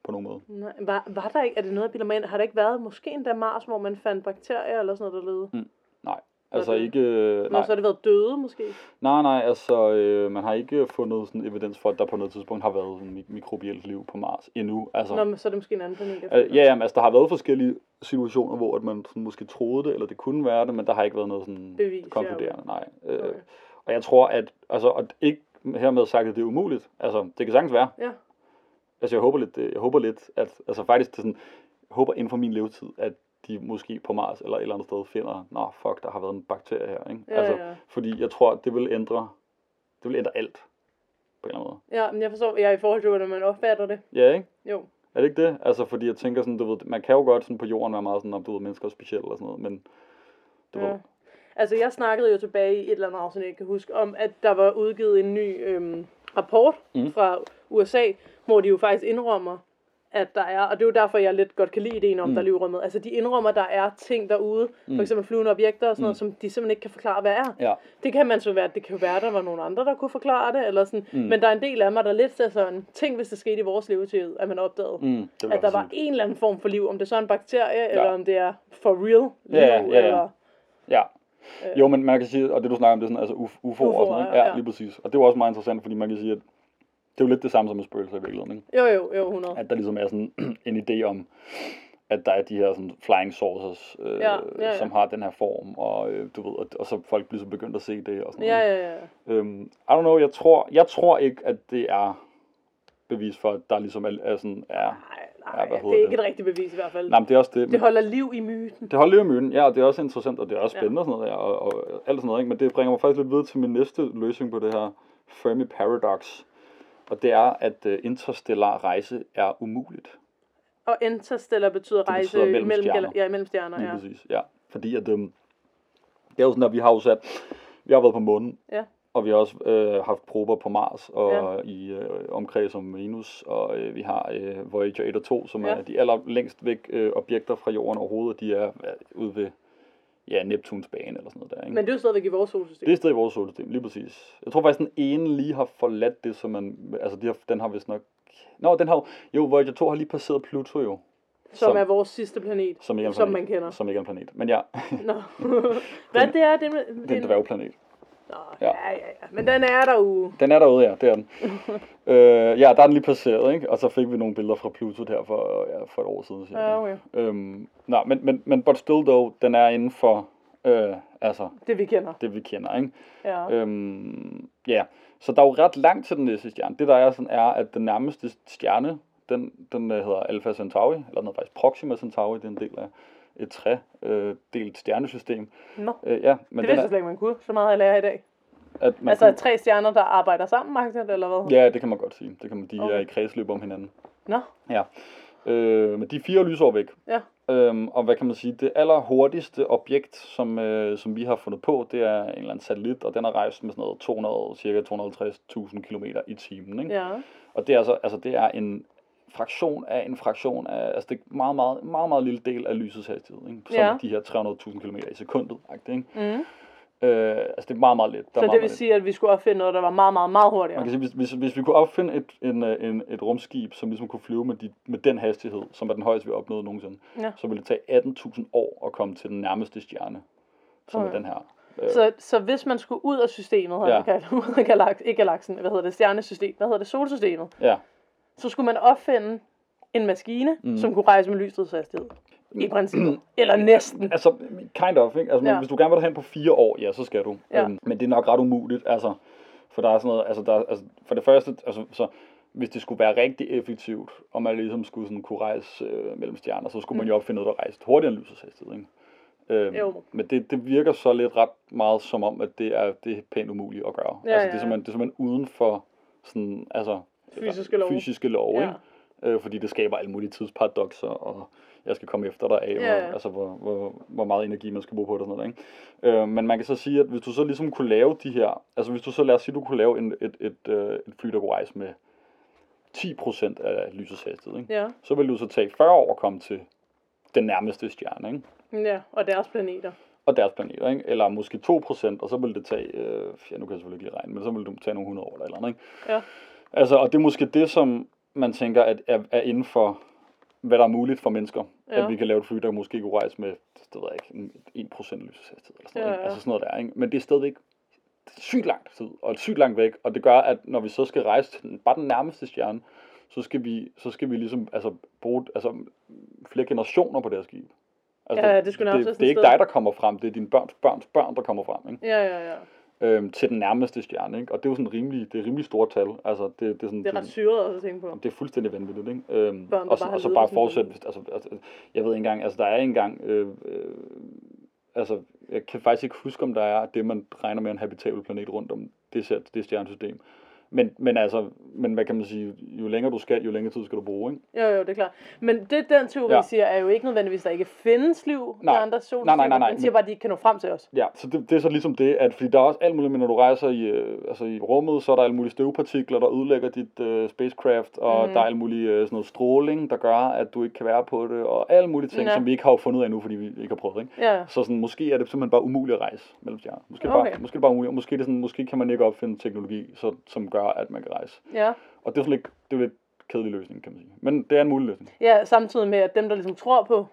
på nogen måde. Nej, var, var der ikke, er det noget, jeg bilder mig ind? Har der ikke været måske endda Mars, hvor man fandt bakterier eller sådan noget, der levede? Nej, altså det- ikke... Øh, Nå, nej. så har det været døde måske? nej, nej, altså øh, man har ikke fundet sådan evidens for, at der på noget tidspunkt har været sådan mik- mikrobielt liv på Mars endnu. Altså, Nå, men så er det måske en anden planet. Øh, ja, jamen, altså der har været forskellige situationer, hvor at man sådan, måske troede det, eller det kunne være det, men der har ikke været noget sådan Bevis, ja, konkluderende, nej. Øh, Okay. Og jeg tror, at, altså, og ikke hermed sagt, at det er umuligt, altså, det kan sagtens være. Ja. Altså, jeg håber lidt, øh, jeg håber lidt at, altså faktisk, det er sådan, jeg håber inden for min levetid, at de måske på Mars eller et eller andet sted finder, nå, fuck, der har været en bakterie her, ikke? Ja, altså, ja. fordi jeg tror, det vil ændre, det vil ændre alt, på en eller anden måde. Ja, men jeg forstår, ja, i forhold til, hvordan man opfatter det. Ja, ikke? Jo. Er det ikke det? Altså, fordi jeg tænker sådan, du ved, man kan jo godt sådan på jorden være meget sådan, om du ved, mennesker er specielle og sådan noget, men du Ja. ved, Altså, jeg snakkede jo tilbage i et eller andet afsnit, jeg kan huske, om at der var udgivet en ny øhm, rapport mm. fra USA, hvor de jo faktisk indrømmer, at der er, og det er jo derfor, jeg lidt godt kan lide ideen om, Mm. mm. der er liv i rummet. Altså, de indrømmer, der er ting derude, mm. for eksempel flyvende objekter og sådan noget, som de simpelthen ikke kan forklare, hvad er. ja, Det kan man så være, det kan jo være, der var nogle andre, der kunne forklare det, eller sådan. Mm. Mm. Men der er en del af mig, der lidt ser sådan, tænk hvis det skete i vores levetid, at man opdagede, mm. mm, at der var sige. en eller anden form for liv, om det så er en bakterie, ja. eller om det er for real liv, Ja, ja, ja. eller... Ja. Jo, men man kan sige, og det du snakker om, det er sådan, altså uf- UFO'er og sådan noget? Ja, ja. lige præcis. Og det jo også meget interessant, fordi man kan sige, at det er jo lidt det samme som med spøgelser i virkeligheden, ikke? Jo, jo, jo, 100. At der ligesom er sådan en idé om, at der er de her sådan flying saucers, øh, Ja, ja, ja. som har den her form, og øh, du ved, og, og så folk bliver så begyndt at se det og sådan Ja, noget. ja, ja. Øhm, I don't know, jeg tror, jeg tror ikke, at det er bevis for, at der ligesom er, er sådan, er, Nej, Ja, nej, hvad det er ikke det? et rigtigt bevis i hvert fald. nej, men det er også det. Det holder liv i myten. Det holder liv i myten, ja, og det er også interessant, og det er også Ja. spændende og sådan noget, ja, og, og alt sådan noget, ikke? men det bringer mig faktisk lidt videre til min næste løsning på det her Fermi Paradox, og det er, at uh, interstellar rejse er umuligt. Og interstellar betyder rejse betyder mellem mellem, stjerner. ja, mellem stjerner. Lige Ja. præcis, ja. Fordi at, øhm, det er jo sådan, at vi har jo sat, vi har været på månen, Ja. og vi har også øh, haft prober på Mars og Ja. i øh, omkreds om Venus, og øh, vi har øh, Voyager 1 og 2, som Ja. er de aller længst væk øh, objekter fra jorden overhovedet, og de er øh, ude ved ja, Neptuns bane eller sådan noget der. Ikke? Men det er jo stadigvæk i vores solsystem. det er stadig i vores solsystem, lige præcis. Jeg tror faktisk, den ene lige har forladt det, som man, altså de har, den har vist nok, Nå, den har jo, jo, Voyager 2 har lige passeret Pluto jo, som, som- er vores sidste planet. som ikke en Som planet. man kender. Som ikke er en planet. Men ja, Nå. Hvad det er, det, med- det er en dværgplanet. Nå, Ja. ja. ja, ja, Men den er der jo. Den er derude, ja, det er den. øh, ja, der er den lige passeret, ikke? Og så fik vi nogle billeder fra Pluto her for, ja, for et år siden. cirka. Ja, okay. Øhm, nå, men, men, men but still though, den er inden for øh, altså, Det vi kender. det, vi kender, ikke? Ja. Øhm, ja, så der er jo ret langt til den næste stjerne. Det der er sådan er, at den nærmeste stjerne, den, den øh, hedder Alpha Centauri, eller den hedder faktisk Proxima Centauri, det er en del af et tredelt stjernesystem. Nå, Øh, ja, men det vidste jeg er, slet ikke, man kunne. Så meget jeg lærer i dag. at man Altså kunne- tre stjerner, der arbejder sammen, magtigt, eller hvad? Ja, det kan man godt sige. Det kan man, de Okay. er i kredsløb om hinanden. Nå, Ja. Øh, men de er fire lysår væk. ja. Øhm, og hvad kan man sige, det allerhurtigste objekt, som, øh, som vi har fundet på, det er en eller anden satellit, og den har rejst med sådan noget 200, cirka 250.000 km i timen. Ikke? Ja. Og det er, altså, altså, det er en fraktion af en fraktion af, altså det er meget, meget, meget, meget lille del af lysets hastighed, ikke? som Ja. de her 300.000 km i sekundet. Ikke? Mm. Øh, altså det er meget, meget lidt. Der Så meget, det vil sige, at vi skulle opfinde noget, der var meget, meget, meget hurtigere. man kan sige, hvis, hvis, hvis vi kunne opfinde et, en, øh, en, et rumskib, som ligesom kunne flyve med, de, med den hastighed, som er den højeste, vi opnået nogensinde, Ja. så ville det tage 18.000 år at komme til den nærmeste stjerne, som Okay. er den her. Øh, Så, så hvis man skulle ud af systemet, Ja. ud af galak, ikke galaksen, hvad hedder det, stjernesystem, hvad hedder det, solsystemet, ja. Så skulle man opfinde en maskine, mm. som kunne rejse med lysets hastighed. I princippet. Eller næsten. Altså, kind of, ikke? Altså, ja. Hvis du gerne vil derhen på fire år, ja, så skal du. Ja. Øhm, men det er nok ret umuligt, altså, for der er sådan noget, altså, der, er- altså, for det første, altså, så, hvis det skulle være rigtig effektivt, og man ligesom skulle sådan kunne rejse øh, mellem stjerner, så skulle mm. man jo opfinde noget, der rejste hurtigere end lysets hastighed, ikke? Øhm, Jo. Men det, det virker så lidt ret meget som om, at det er, det er pænt umuligt at gøre. Ja, altså, ja, det, er simpelthen, det er simpelthen uden for sådan, altså, Fysiske love. fysiske love Ja. ikke? Øh, fordi det skaber alle mulige tidsparadoxer, og jeg skal komme efter dig af, Ja, hvor, ja. altså, hvor, hvor, hvor meget energi man skal bruge på det og sådan noget. Ikke? Øh, men man kan så sige, at hvis du så ligesom kunne lave de her, altså hvis du så lad os sige, du kunne lave en, et, et, øh, et fly, der kunne rejse med 10% af lysets hastighed, ikke? Ja. så ville du så tage 40 år at komme til den nærmeste stjerne, ikke? ja, og deres planeter. og deres planeter, ikke? eller måske 2%, og så vil det tage, øh, ja nu kan jeg selvfølgelig ikke lige regne, men så vil det tage nogle 100 år eller andet. Ikke? Ja. Altså, og det er måske det, som man tænker at er, er inden for, hvad der er muligt for mennesker. Ja. At vi kan lave et fly, der måske kunne rejse med, det ved jeg ikke, en 1% lyshastighed eller sådan noget. Ja. Altså sådan noget der, ikke? Men det er stadigvæk sygt lang tid, og sygt langt væk, og det gør, at når vi så skal rejse til den, bare den nærmeste stjerne, så skal vi, så skal vi ligesom altså, bruge altså, flere generationer på det her skib. Altså, Ja, det det, sådan det er ikke dig, der kommer frem, det er dine børns børns børn, der kommer frem. Ikke? Ja, ja, ja. Øhm, til den nærmeste stjerne, ikke? Og det er jo sådan rimelig, det er rimelig store tal. Altså, det, det er sådan, Det er ret syret også at tænke på. det er fuldstændig vanvittigt, ikke? Øhm, Børn, og, så, og så bare fortsætte, altså, altså, jeg ved ikke engang, altså der er engang, øh, øh, altså jeg kan faktisk ikke huske, om der er det, man regner med en habitabel planet rundt om det, det stjernesystem. Men, men altså, men hvad kan man sige, jo længere du skal, jo længere tid skal du bruge, ikke? Jo, jo, det er klart. Men det, den teori Ja. siger, er jo ikke nødvendigvis, at der ikke findes liv Nej. i andre solsystemer. Nej, nej, nej, nej, Den siger bare, at de ikke kan nå frem til os. Ja, så det, det er så ligesom det, at fordi der er også alt muligt, men når du rejser i, øh, altså i rummet, så er der alle mulige støvpartikler, der ødelægger dit øh, spacecraft, og Mhm. mm. der er alle mulige øh, sådan noget stråling, der gør, at du ikke kan være på det, og alle mulige ting, Ja. som vi ikke har fundet ud af endnu, fordi vi ikke har prøvet, ikke? Ja, Så sådan, måske er det simpelthen bare umuligt at rejse mellem stjerner. Måske, okay. Bare, måske er det bare umuligt, og måske, det sådan, måske kan man ikke opfinde teknologi, så, som gør, at man kan rejse. ja. Og det er sådan lidt, det er lidt kedelig løsning, kan man sige. Men det er en mulig løsning. ja, samtidig med, at dem, der ligesom tror på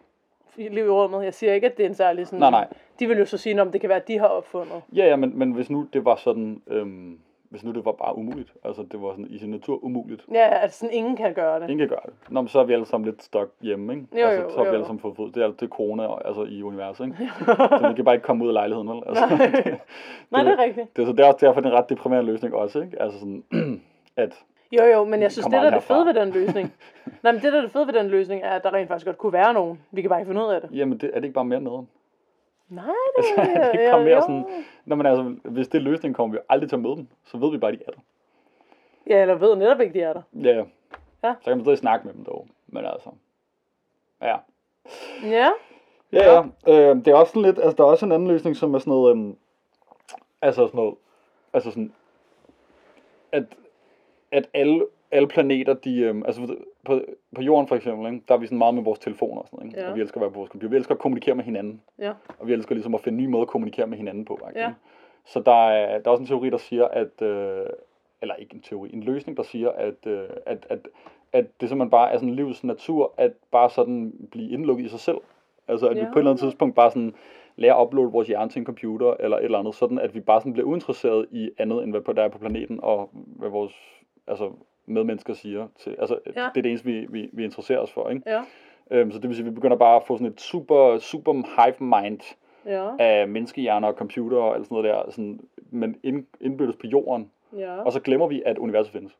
liv i rummet, jeg siger ikke, at det er en særlig sådan... Nej, nej. De vil jo så sige, om det kan være, at de har opfundet. Ja, ja, men, men hvis nu det var sådan, øhm, hvis nu det var bare umuligt, altså det var sådan i sin natur umuligt, Ja, at sådan ingen kan gøre det. ingen kan gøre det. Nå, men så er vi alle sammen lidt stok hjemme, ikke? Jo, altså, jo, så vi jo. alle sammen fået fod. Det er, det er corona altså, i universet, ikke? så vi kan bare ikke komme ud af lejligheden, vel? Altså, Nej, det er rigtigt. det, er, så det er også derfor, det er en ret deprimerende løsning også, ikke? Altså sådan, at Jo, jo, men jeg synes, det der er det fede ved den løsning. Nej, men det der er det fede ved den løsning, er, at der rent faktisk godt kunne være nogen. Vi kan bare ikke finde ud af det. Jamen, det, er det ikke bare mere nederen? Nej, Altså, det er det bare mere jo. sådan... Nå, men altså, hvis det er løsningen, kommer vi aldrig til at møde dem. Så ved vi bare, at de er der. Ja, eller ved netop ikke, de er der. Ja, ja. Ja. Så kan man stadig snakke med dem dog. Men altså... Ja. Ja, Ja, ja. Øh, det er også sådan lidt... Altså, der er også en anden løsning, som er sådan noget... Øhm, altså sådan noget... Altså sådan... At, at alle, alle planeter, de... Øhm, altså på, på jorden for eksempel, ikke, der er vi sådan meget med vores telefoner og sådan noget. Ikke? Ja. Og vi elsker at være på vores computer. Vi elsker at kommunikere med hinanden. ja. Og vi elsker ligesom at finde nye måder at kommunikere med hinanden på. Ikke? Ja. Så der er, der er også en teori, der siger, at... Øh, eller ikke en teori, en løsning, der siger, at, øh, at, at, at det simpelthen bare er sådan livets natur, at bare sådan blive indlukket i sig selv. Altså at ja. vi på et eller andet tidspunkt bare sådan lærer at uploade vores hjerne til en computer, eller et eller andet, sådan at vi bare sådan bliver uinteresseret i andet, end hvad der er på planeten, og hvad vores altså, medmennesker siger. Til, altså, ja. Det er det eneste, vi, vi, vi interesserer os for. Ikke? Ja, Øhm, så det vil sige, at vi begynder bare at få sådan et super, super hive mind ja, af menneskehjerner og computer og alt sådan noget der, sådan, men ind, indbyrdes på jorden, ja. og så glemmer vi, at universet findes.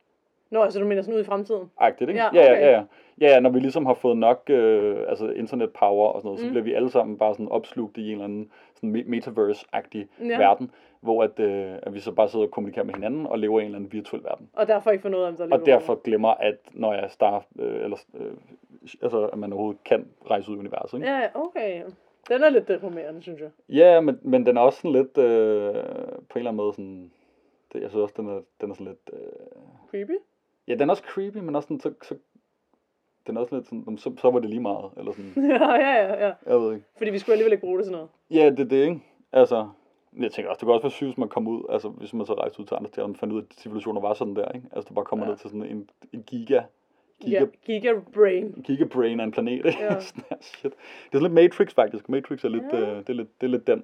Nå, altså du mener sådan ud i fremtiden? Agtigt, ikke? Ja, ja, ja, okay. ja, ja. Ja, ja, når vi ligesom har fået nok øh, altså internet power og sådan noget, mm. så bliver vi alle sammen bare sådan opslugt i en eller anden sådan me- metaverse-agtig ja. verden, hvor at, øh, at vi så bare sidder og kommunikerer med hinanden og lever i en eller anden virtuel verden. Og derfor ikke få noget om, der Og derfor glemmer, at når jeg starter, øh, eller, øh, altså at man overhovedet kan rejse ud i universet. Ikke? Ja, okay. Den er lidt deprimerende, synes jeg. Ja, men, men den er også sådan lidt, øh, på en eller anden måde sådan, det, jeg synes også, den er, den er sådan lidt, øh, Creepy? ja, den er også creepy, men også sådan, så, så den er også lidt sådan, "Jamen, så, så var det lige meget, eller sådan, ja, ja, ja, ja. jeg ved ikke. Fordi vi skulle alligevel ikke bruge det til noget. Ja, det er det, ikke? Altså, jeg tænker også, det kan også være sygt, hvis man kommer ud, altså hvis man så rejste ud til andre steder, og man fandt ud af, at civilisationer var sådan der, ikke? Altså, du bare kommer Ja. ned til sådan en, en giga, giga, Ja, Giga Brain. giga brain af en planet, ikke? Ja. sådan her shit. Det er lidt Matrix, faktisk. Matrix er lidt, Ja. øh, det, er lidt, det er lidt den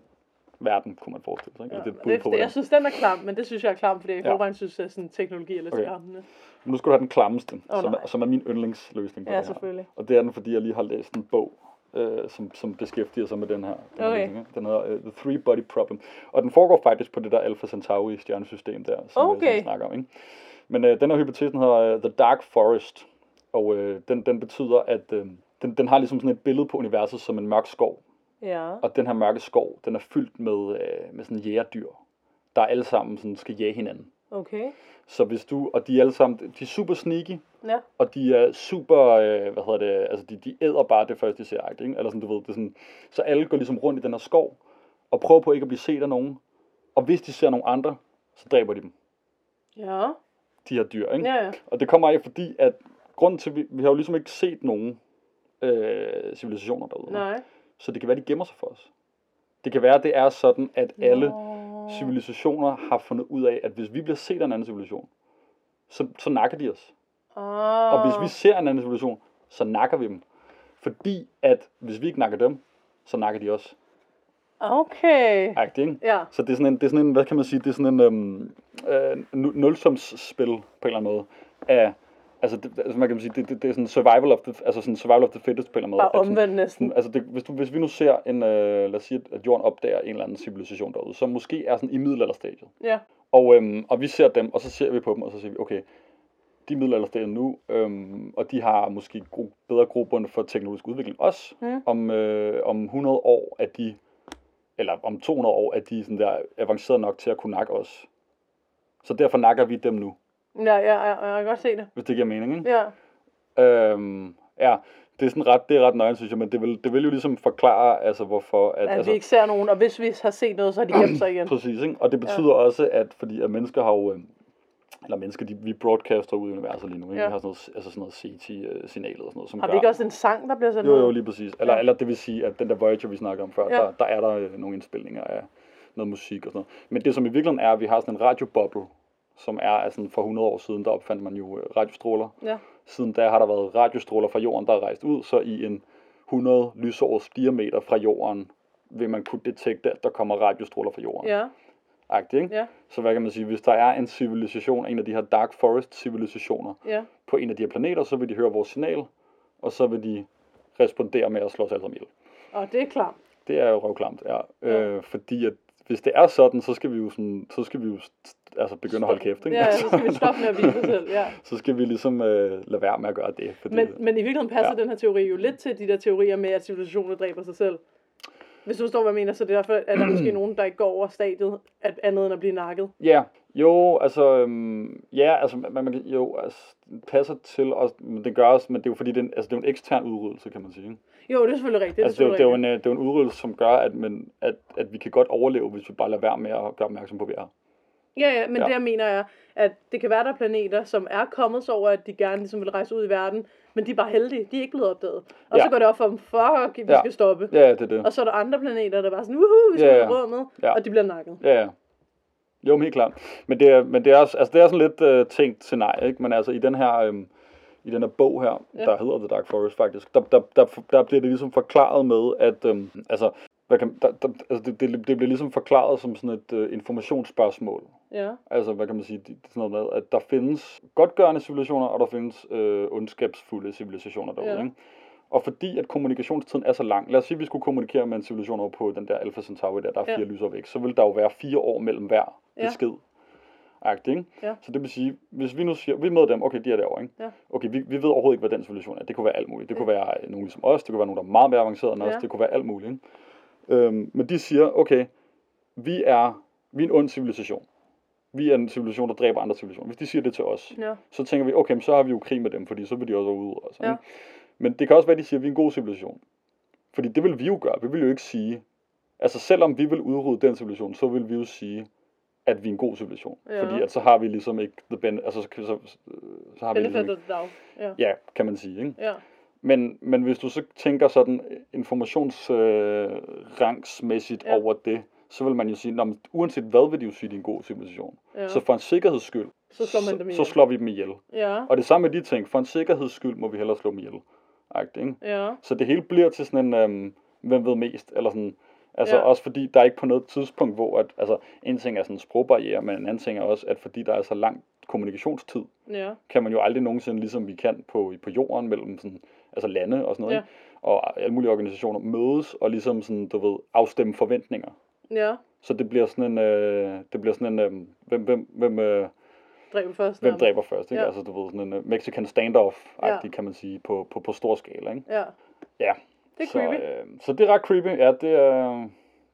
verden, kunne man forestille sig, ikke? Ja. Eller det er et Det, på, det, jeg synes, den er klam, men det synes jeg er klam, fordi jeg Ja. forvejen synes, at sådan, teknologi er lidt Okay. skræmmende. Men nu skal du have den klammeste, Åh, som, er, som er min yndlingsløsning på Ja, det her. selvfølgelig. Og det er den, fordi jeg lige har læst en bog, øh, som, som beskæftiger sig med den her. Den, her Okay. løsning, ikke? den hedder uh, The Three Body Problem. Og den foregår faktisk på det der Alpha Centauri stjernesystem der, som, Okay. okay. snakker om. Ikke? Men øh, den her hypotesen hedder uh, The Dark Forest. Og øh, den, den betyder, at øh, den, den har ligesom sådan et billede på universet som en mørk skov. Ja. Og den her mørke skov, den er fyldt med, øh, med sådan jægerdyr, der alle sammen sådan skal jage hinanden. Okay. Så hvis du, og de er alle sammen, de er super sneaky, Ja. og de er super, øh, hvad hedder det, altså de, de æder bare det første, de ser, ikke? Eller sådan, du ved, det er sådan, så alle går ligesom rundt i den her skov, og prøver på ikke at blive set af nogen, og hvis de ser nogle andre, så dræber de dem, Ja. de her dyr, ikke? Ja, ja. Og det kommer af, fordi at grunden til, at vi, vi har jo ligesom ikke set nogen øh, civilisationer derude, Nej. så det kan være, de gemmer sig for os. Det kan være, det er sådan, at alle Nå. civilisationer har fundet ud af, at hvis vi bliver set af en anden civilisation, så, så nakker de os. Og hvis vi ser en anden civilisation, så nakker vi dem. Fordi at hvis vi ikke nakker dem, så nakker de os. Okay. Agtigt, ikke? Ja. Så det er, sådan en, det er sådan en, hvad kan man sige, det er sådan en øhm, øh, nu- nulsumsspil på en eller anden måde. Af, altså, det, altså man kan sige, det, det, det er sådan survival of the, altså sådan survival of the fittest på en eller anden måde. Bare omvendt næsten. sådan, altså det, hvis, du, hvis vi nu ser en, øh, lad os sige, at jorden opdager en eller anden civilisation derude, som måske er sådan i middelalderstadiet. Ja. Og, øhm, og vi ser dem, og så ser vi på dem, og så siger vi, okay, de er middelalderstadiet nu, øhm, og de har måske gro- bedre grobund for teknologisk udvikling også. Mm. Om, øh, om 100 år er de, eller om 200 år er de sådan der avanceret nok til at kunne nakke os. Så derfor nakker vi dem nu, Ja, ja, ja, jeg kan godt se det. hvis det giver mening. Ikke? Ja. Øhm, ja, det er sådan ret, det er ret nøgen, synes jeg, men det vil, det vil jo ligesom forklare, altså hvorfor, at, At altså, vi ikke ser nogen, og hvis vi har set noget, så har de gemt sig igen. Præcis, ikke? Og det betyder ja. også, at fordi at mennesker har jo, øh, eller mennesker, de, vi broadcaster ud i universet lige nu, ikke? Ja. Vi har sådan noget, altså sådan noget CT-signalet og sådan noget, som Har vi gør... ikke også en sang, der bliver sendt Jo, jo, lige præcis. Eller, Ja. eller det vil sige, at den der Voyager, vi snakker om før, ja. der, der er der øh, nogle indspilninger af noget musik og sådan noget. Men det, som i virkeligheden er, at vi har sådan en radioboble, som er altså for 100 år siden, der opfandt man jo øh, radiostråler. Ja. Siden da har der været radiostråler fra jorden, der er rejst ud, så i en 100 lysårs diameter fra jorden vil man kunne detekte, at der kommer radiostråler fra jorden. Ja. Agtigt, ikke? Ja. Så hvad kan man sige, hvis der er en civilisation, en af de her Dark Forest civilisationer, Ja. på en af de her planeter, så vil de høre vores signal, og så vil de respondere med at slå os alle sammen ihjel. Og det er klart. Det er jo røvklamt, ja. Ja. Øh, fordi at hvis det er sådan, så skal vi jo, sådan, så skal vi jo altså begynde at holde kæft, ikke? Ja, så skal vi stoppe med at os selv. Ja. så skal vi ligesom øh, lade være med at gøre det. Fordi, Men, men i virkeligheden passer ja. den her teori jo lidt til de der teorier med, at civilisationer dræber sig selv. Hvis du forstår, hvad jeg mener, så det er derfor, at der er måske nogen, der ikke går over stadiet, at andet end at blive nakket. Ja, jo, altså, øhm, ja, altså, man, man, jo, altså, det passer til, og men det gør også, men det er jo fordi, det er en, altså, det er en ekstern udryddelse, kan man sige. Jo, det er selvfølgelig rigtigt. Det er altså, det, er, det, er jo en, øh, det er en udryddelse, som gør, at, man, at, at vi kan godt overleve, hvis vi bare lader være med at gøre opmærksom på, at vi er. Ja, ja, men ja. det jeg mener er, at det kan være, der er planeter, som er kommet så over, at de gerne ligesom vil rejse ud i verden, men de er bare heldige. De er ikke blevet opdaget. Og Ja. så går det op for dem, fuck, vi Ja. skal stoppe. Ja, det er det. Og så er der andre planeter, der bare sådan, uhu, vi skal Ja, ja, rummet, Ja. og de bliver nakket. Ja, ja. Jo, helt klart. Men det er, men det er, også, altså, det er sådan lidt øh, tænkt scenarie, ikke? Men altså, i den her, øhm, i den her bog her. Ja. der hedder The Dark Forest faktisk, der, der, der, der bliver det ligesom forklaret med, at øhm, altså, hvad kan, der, der, altså det, det, det bliver ligesom forklaret som sådan et øh, informationsspørgsmål. Ja, Altså, hvad kan man sige, det, er sådan noget med, at der findes godgørende civilisationer, og der findes øh, ondskabsfulde civilisationer derude, Ja. ikke? Og fordi at kommunikationstiden er så lang, lad os sige, at vi skulle kommunikere med en civilisation over på den der Alpha Centauri der, der er Ja. fire lysår væk, så vil der jo være fire år mellem hver Ja. besked. Agtigt, ikke? Ja. Så det vil sige, hvis vi nu siger, vi møder dem, okay, de er derovre, ikke? Ja. Okay, vi, vi ved overhovedet ikke, hvad den civilisation er. Det kunne være alt muligt. Det kunne være øh, nogen ligesom os, det kunne være nogen, der er meget mere avancerede end os, Ja. det kunne være alt muligt, ikke? Øhm, men de siger, okay, vi er, vi er en ond civilisation. Vi er en civilisation, der dræber andre civilisationer. Hvis de siger det til os, ja, så tænker vi, okay, så har vi jo krig med dem, fordi så vil de også ud os. Ja. Men det kan også være, at de siger, at vi er en god civilisation. Fordi det vil vi jo gøre. Vi vil jo ikke sige, altså selvom vi vil udrydde den civilisation, så vil vi jo sige, at vi er en god civilisation. Ja. Fordi at så har vi ligesom ikke the ben, altså så, så, så har vi ligesom ikke. Ja, ja, kan man sige, ikke? ja, Men, men hvis du så tænker sådan informationsrangsmæssigt Ja. ja. over det, så vil man jo sige, "Nå, men uanset hvad vil de jo sige, at de er en god civilisation. ja. Så for en sikkerheds skyld, Så slår man dem så, ihjel. så slår vi dem ihjel. Ja, Og det samme med de ting. For en sikkerheds skyld må vi hellere slå dem ihjel. Agtigt, ikke? ja, Så det hele bliver til sådan en, øhm, hvem ved mest, eller sådan, altså Ja. også fordi der er ikke på noget tidspunkt, hvor at, altså en ting er sådan en sprogbarriere, men en anden ting er også, at fordi der er så lang kommunikationstid, ja, kan man jo aldrig nogensinde, ligesom vi kan på, på jorden, mellem sådan, altså lande og sådan noget, Ja. ikke? og alle mulige organisationer mødes og ligesom sådan, du ved, afstemme forventninger. ja. Så det bliver sådan en, øh, det bliver sådan en, øh, hvem, hvem, hvem, øh, Dræb først. hvem dræber først, ikke? Ja. Altså, du ved, sådan en uh, Mexican standoff-agtig, Ja. kan man sige, på, på, på stor skala, ikke? Ja, Ja. det er så, creepy. øh, så det er ret creepy, ja, det er...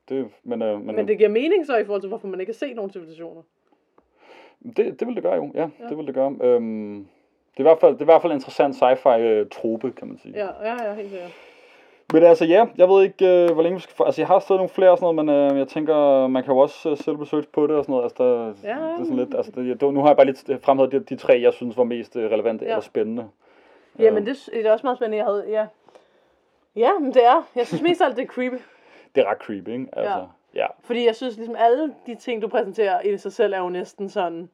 Det, men, øh, men, Men det giver mening så i forhold til, hvorfor man ikke kan se nogle civilisationer. det, det vil det gøre jo, ja, Ja. det vil det gøre. Øhm, det, er i hvert fald, det er i hvert fald en interessant sci-fi-trope, kan man sige. Ja, ja, ja, helt sikkert. Men altså, ja, jeg ved ikke, øh, hvor længe vi skal... Altså, jeg har stadig nogle flere og sådan noget, men øh, jeg tænker, man kan jo også øh, selv research på det og sådan noget. Altså, der, Ja. det er sådan lidt... Altså, det, nu har jeg bare lidt fremhævet de, de tre, jeg synes var mest øh, relevante Ja. eller spændende. Jamen, det, det er også meget spændende, jeg havde, ja. Ja, men det er. Jeg synes mest alt, det er creepy. Det er ret creepy, ikke? Altså, ja. ja. Fordi jeg synes ligesom, alle de ting, du præsenterer i sig selv, er jo næsten sådan,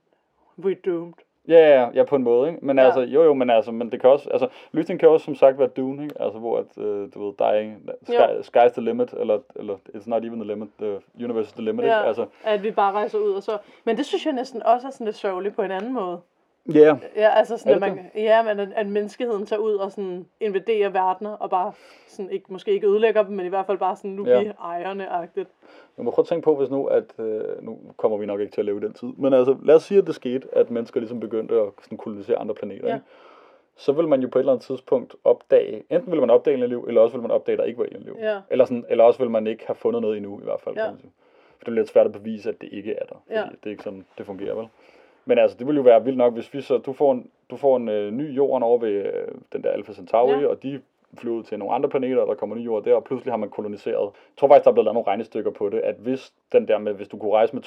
we're doomed. Ja, ja, ja, på en måde, ikke? Men Ja. altså, jo, jo, men altså, men det kan også, altså, løsningen kan også som sagt være Dune, ikke? Altså, hvor at, øh, du ved, der er ikke, sky, sky's the limit, eller, eller it's not even the limit, the universe is the limit, Ja, ikke? Altså, at vi bare rejser ud og så... Men det synes jeg næsten også er sådan lidt sørgeligt på en anden måde. Ja, yeah. Ja, altså sådan, at, man, ja, men at, at menneskeheden tager ud og sådan invaderer verdener, og bare sådan, ikke, måske ikke ødelægger dem, men i hvert fald bare sådan, nu Ja. vi ejerne-agtigt. Jeg må prøve at tænke på, hvis nu, at, øh, nu kommer vi nok ikke til at leve i den tid, men altså, lad os sige, at det skete, at mennesker ligesom begyndte at sådan, kolonisere andre planeter, Ja. ikke? Så vil man jo på et eller andet tidspunkt opdage, enten vil man opdage alien liv, eller også vil man opdage, at der ikke var alien liv. Ja. Eller, sådan, eller også vil man ikke have fundet noget endnu, i hvert fald. Ja. Kan man sige. For det er lidt svært at bevise, at det ikke er der. Fordi Ja. det er ikke sådan, det fungerer, vel? Men altså, det vil jo være vildt nok, hvis vi så, du får en, du får en øh, ny jorden over ved øh, den der Alpha Centauri, Ja. og de flyver ud til nogle andre planeter, og der kommer ny jord der, og pludselig har man koloniseret. Jeg tror faktisk, der er blevet lavet nogle regnestykker på det, at hvis den der med, hvis du kunne rejse med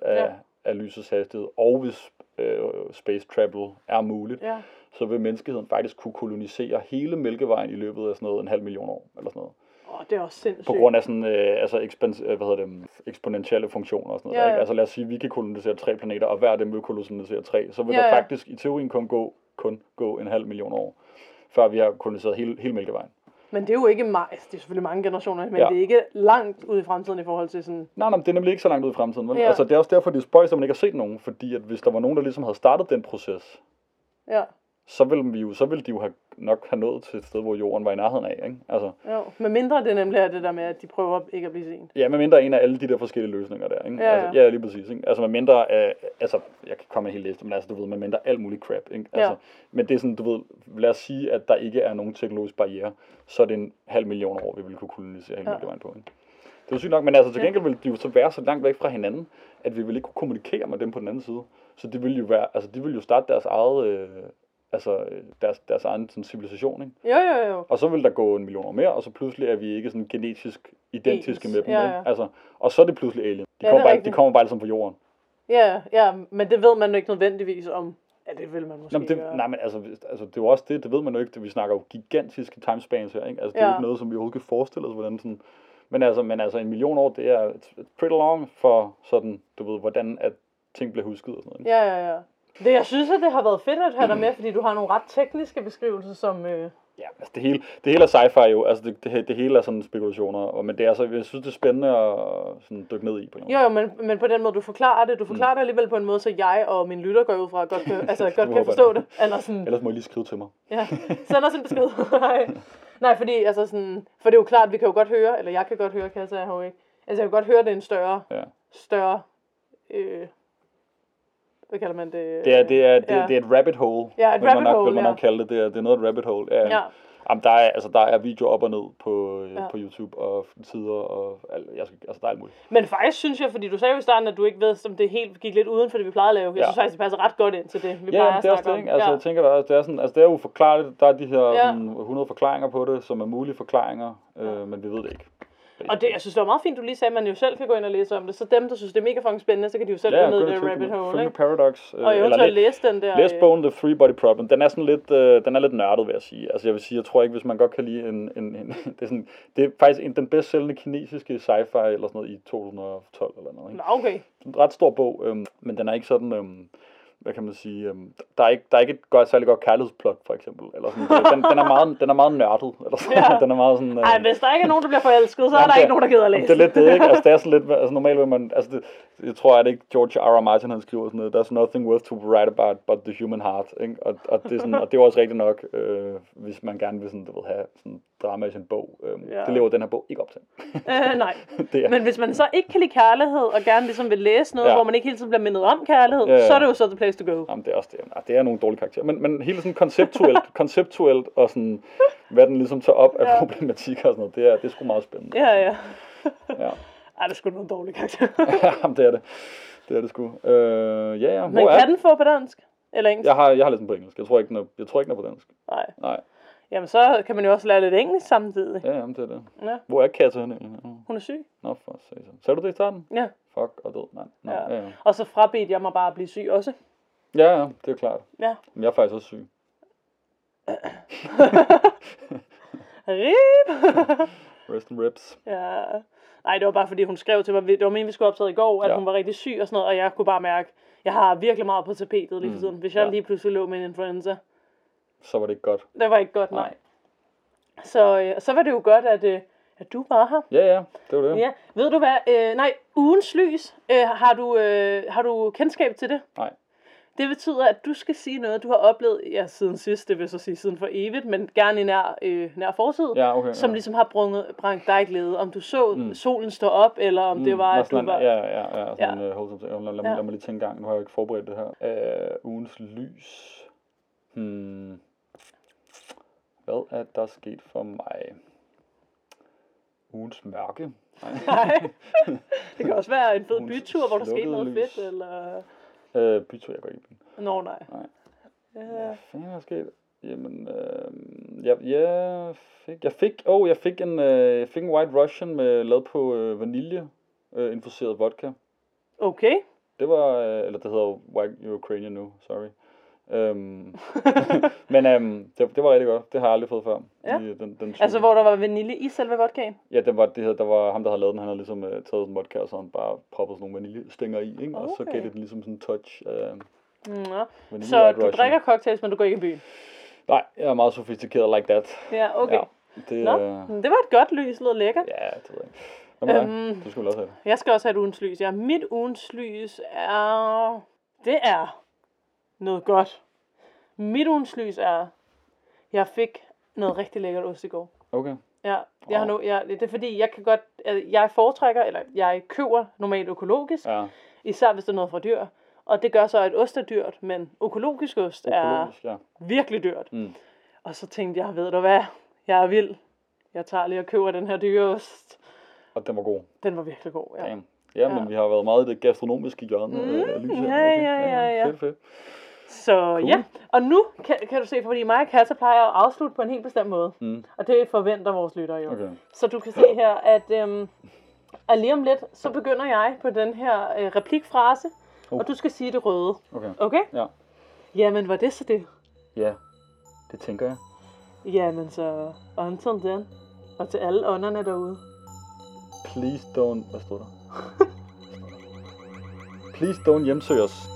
2% af, ja. af lysets hastighed, og hvis øh, space travel er muligt, Ja, så vil menneskeheden faktisk kunne kolonisere hele Mælkevejen i løbet af sådan noget en halv million år, eller sådan noget. Åh, det er også sindssygt. På grund af sådan, øh, altså ekspans, øh, hvad hedder det, eksponentielle funktioner og sådan noget. Ja, Ja. Ikke? Altså lad os sige, at vi kan kolonisere tre planeter, og hver af dem vil kolonisere tre. Så vil Ja, der ja. faktisk i teorien kun gå, kun gå en halv million år, før vi har koloniseret hele, hele Mælkevejen. Men det er jo ikke meget, altså, det er selvfølgelig mange generationer, men Ja. det er ikke langt ud i fremtiden i forhold til sådan, Nej, nej, det er nemlig ikke så langt ud i fremtiden. Vel? Ja. Altså, det er også derfor, det er spøjst, at man ikke har set nogen. Fordi at hvis der var nogen, der ligesom havde startet den proces, ja, så ville, vi jo, så ville de jo have, nok have nået til et sted, hvor jorden var i nærheden af. Ikke? Altså, jo. Men mindre det nemlig er det der med, at de prøver ikke at blive sent. ja, med mindre en af alle de der forskellige løsninger der. Ikke? Ja, ja. Altså, ja, lige præcis. Ikke? Altså med mindre, øh, altså, jeg kan komme med en hel liste, men altså, du ved, med mindre alt muligt crap. Ikke? Altså, Ja. Men det er sådan, du ved, lad os sige, at der ikke er nogen teknologisk barriere, så er det en halv million år, vi vil kunne kolonisere hele Ja. vejen på. Ikke? Det er sygt nok, men altså til gengæld ville de jo så være så langt væk fra hinanden, at vi ville ikke kunne kommunikere med dem på den anden side. Så det ville jo være, altså de ville jo starte deres eget, øh, altså øh, deres, deres egen sådan, civilisation, ikke? Jo, jo, jo. Og så vil der gå en million år mere, og så pludselig er vi ikke sådan genetisk identiske Ens. med dem. Ja, ikke? ja. Altså, og så er det pludselig alien. De, Ja, kommer, er bare, de rigtigt. kommer bare ligesom på jorden. Ja, ja, men det ved man jo ikke nødvendigvis om. Ja, det vil man måske Nå, men det, gøre. nej, men altså, altså, det er jo også det, det ved man jo ikke. Vi snakker jo gigantiske timespans her, ikke? Altså, det er jo Ja. ikke noget, som vi overhovedet kan forestille os, hvordan sådan... Men altså, men altså, en million år, det er pretty long for sådan, du ved, hvordan at ting bliver husket og sådan noget. ikke? Ja, ja, ja. Det, jeg synes, at det har været fedt at have dig med, fordi du har nogle ret tekniske beskrivelser, som... Øh, Ja, altså det hele, det hele er sci-fi jo, altså det, det, det hele er sådan spekulationer, og, men det er altså, jeg synes, det er spændende at sådan dykke ned i på en jo, jo, men, men på den måde, du forklarer det, du forklarer det alligevel på en måde, så jeg og min lytter går ud fra, godt kan, altså, godt kan forstå det. Eller sådan, Ellers må I lige skrive til mig. ja, send os en besked. Nej. Nej, fordi, altså sådan, for det er jo klart, vi kan jo godt høre, eller jeg kan godt høre, kan jeg sige, ikke. Altså, jeg kan godt høre, det er en større, Ja. større, øh, hvad kalder man det? Det er, det er, det, Ja. det er et rabbit hole, Ja, et vil man rabbit nok, hole, vil man ja. nok kalde det. Det er, det er noget et rabbit hole. Ja. Ja. Jamen, der er, altså, der er video op og ned på, ja. Ja. på YouTube og sider, og al- jeg skal, altså, der er alt muligt. Men faktisk synes jeg, fordi du sagde jo i starten, at du ikke ved, om det helt gik lidt uden for det, vi plejede at lave. Jeg Ja. synes faktisk, det passer ret godt ind til det, vi Ja, plejer det er også det, ikke? Altså, ja. jeg tænker, der er, det er sådan, altså, det er uforklarligt. Der er de her Ja. sådan, 100 forklaringer på det, som er mulige forklaringer, øh, men vi ved det ikke. Og det, jeg synes, det var meget fint, du lige sagde, at man jo selv kan gå ind og læse om det. Så dem, der synes, det er mega fucking spændende, så kan de jo selv ja, gå ned i det rabbit hole, ikke? Paradox. øh, Og eventuelt læs, læse den der... læs øh, bogen The Three Body Problem. Den er sådan lidt, øh, den er lidt nørdet, vil jeg sige. Altså, jeg vil sige, jeg tror ikke, hvis man godt kan lide en... en, en det, er sådan, det er faktisk en, den bedst sælgende kinesiske sci-fi eller sådan noget i 2012 eller noget. Ikke? Nå, okay. en ret stor bog, øhm, men den er ikke sådan, øhm, hvad kan man sige, øhm, der er ikke, der er ikke et godt, særlig godt kærlighedsplot, for eksempel. Eller sådan, den, den, er meget, den er meget nørdet. Eller sådan, Ja. den er meget sådan, øh, Ej, hvis der ikke er nogen, der bliver forelsket, så er der det- ikke nogen, der gider at læse. det er lidt det, ikke? Altså, det er sådan lidt, altså normalt vil man, altså det, jeg tror, at det ikke George R. R. Martin, han skriver sådan noget, there's nothing worth to write about but the human heart, ikke? Og, og, det er sådan, og det er også rigtigt nok, øh, hvis man gerne vil sådan, du ved, have sådan drama i sin bog. Øh, Ja. Det lever den her bog ikke op til. Øh, nej. det er, Men hvis man så ikke kan lide kærlighed, og gerne ligesom vil læse noget, Ja. hvor man ikke hele tiden bliver mindet om kærlighed, Ja, ja. så er det jo så the place to go. Jamen, det er også det. Ja, det er nogle dårlige karakterer. Men, men hele sådan konceptuelt, konceptuelt og sådan, hvad den ligesom tager op af Ja. problematikker og sådan noget, det er, det er sgu meget spændende. Ja, ja. Ja. Ej, det er sgu nogle dårlige karakter. Jamen, det er det. Det er det sgu. Øh, ja, ja. Men Hvor er kan den få på dansk? Eller engelsk? Jeg har, jeg har læst den på engelsk. Jeg tror ikke, den er, jeg tror ikke, den er på dansk. Nej. Nej. Jamen, så kan man jo også lære lidt engelsk samtidig. Ja, jamen, det er det. Ja. Hvor er Katja egentlig? Hun er syg. Nå, for satan. Sagde du det i starten? Ja. Fuck og død, mand. Nå, Ja. ja. Ja, Og så frabedte jeg mig bare at blive syg også. ja, ja, det er klart. Ja. Men jeg er faktisk også syg. Rip! Rest in ribs. ja. Nej, det var bare fordi, hun skrev til mig, det var meningen, vi skulle optage i går, at Ja. ja. hun var rigtig syg og sådan noget, og jeg kunne bare mærke, jeg har virkelig meget på tapetet lige for Mm, tiden. Hvis jeg ja. lige pludselig lå med en influenza, Så var det ikke godt. det var ikke godt, nej. Så, øh, så var det jo godt, at, øh, at du var her. Ja, ja, det var det. Ja, ved du hvad? Øh, nej, ugens lys. Øh, har, du, øh, har du kendskab til det? Nej. Det betyder, at du skal sige noget, du har oplevet, ja, siden sidst, det vil så sige siden for evigt, men gerne i nær, øh, nær fortid, Ja, okay. som ja. ligesom har brunget, brængt dig glæde. Om du så Mm. solen stå op, eller om mm, det var, at du var... Ja, ja, ja. Sådan Ja. Uh, ting. lad, lad, Ja. lad, mig lige tænke en gang. Nu har jeg ikke forberedt det her. Uh, ugens lys. Hmm. Hvad er der sket for mig? Ugens mørke? Nej. Det kan også være en fed Ugens bytur, hvor der skete noget lys. fedt, eller... uh, bytur, jeg går ikke i byen. Nå, nej. Nej. Ja. Hvad fanden er der sket? Jamen, øh, jeg, jeg fik, jeg fik, oh, jeg fik en, øh, jeg fik en White Russian med, lavet på øh, vanilje, øh, infuseret vodka. Okay. Det var, øh, eller det hedder White Ukrainian nu, sorry. Øhm, men øhm, det, det var rigtig godt. Det har jeg aldrig fået før. Ja. I, den, den altså, hvor der var vanilje i selve vodkaen? Ja, det var, det, der var ham, der havde lavet den. Han havde ligesom øh, taget en vodka, og så han bare proppet sådan nogle vaniljestænger i, ikke? Og så Okay. gav det den ligesom sådan en touch af Nå. Så du drikker cocktails, men du går ikke i byen? Nej, jeg er meget sofistikeret like that. Ja, okay. Ja. Det, Nå, øh, det var et godt lys, lød lækkert. ja, det ved jeg ikke. Øhm. Du skulle vel også have det. Jeg skal også have et ugens lys. Ja, mit ugens lys er... Det er noget godt. Mit ugens lys er... Jeg fik noget rigtig lækkert ost i går. Okay. Ja, jeg har nu, jeg, det er fordi, jeg kan godt, altså, jeg foretrækker, eller jeg køber normalt økologisk, Ja, især hvis det er noget fra dyr. Og det gør så, at ost er dyrt, men økologisk ost er økologisk, ja. virkelig dyrt. Mm. Og så tænkte jeg, ved du hvad, jeg er vild. Jeg tager lige og køber den her dyreost. Og den var god. Den var virkelig god, ja. Damn. Ja, men Ja. vi har været meget i det gastronomiske hjørne Mm, af lys her. ja, ja, ja, ja. Fedt, fedt. Så cool. ja, og nu kan, kan du se, fordi mig og Katja plejer at afslutte på en helt bestemt måde. Mm. Og det forventer vores lyttere jo. Okay. Så du kan se her, at, øhm, at lige om lidt, så begynder jeg på den her øh, replikfrase, Oh. og du skal sige det røde. Okay. Okay? Ja. Jamen, var det så det? Ja, det tænker jeg. Jamen, så until then. Og til alle ånderne derude. Please don't... Hvad stod der? Please don't hjemsøge os.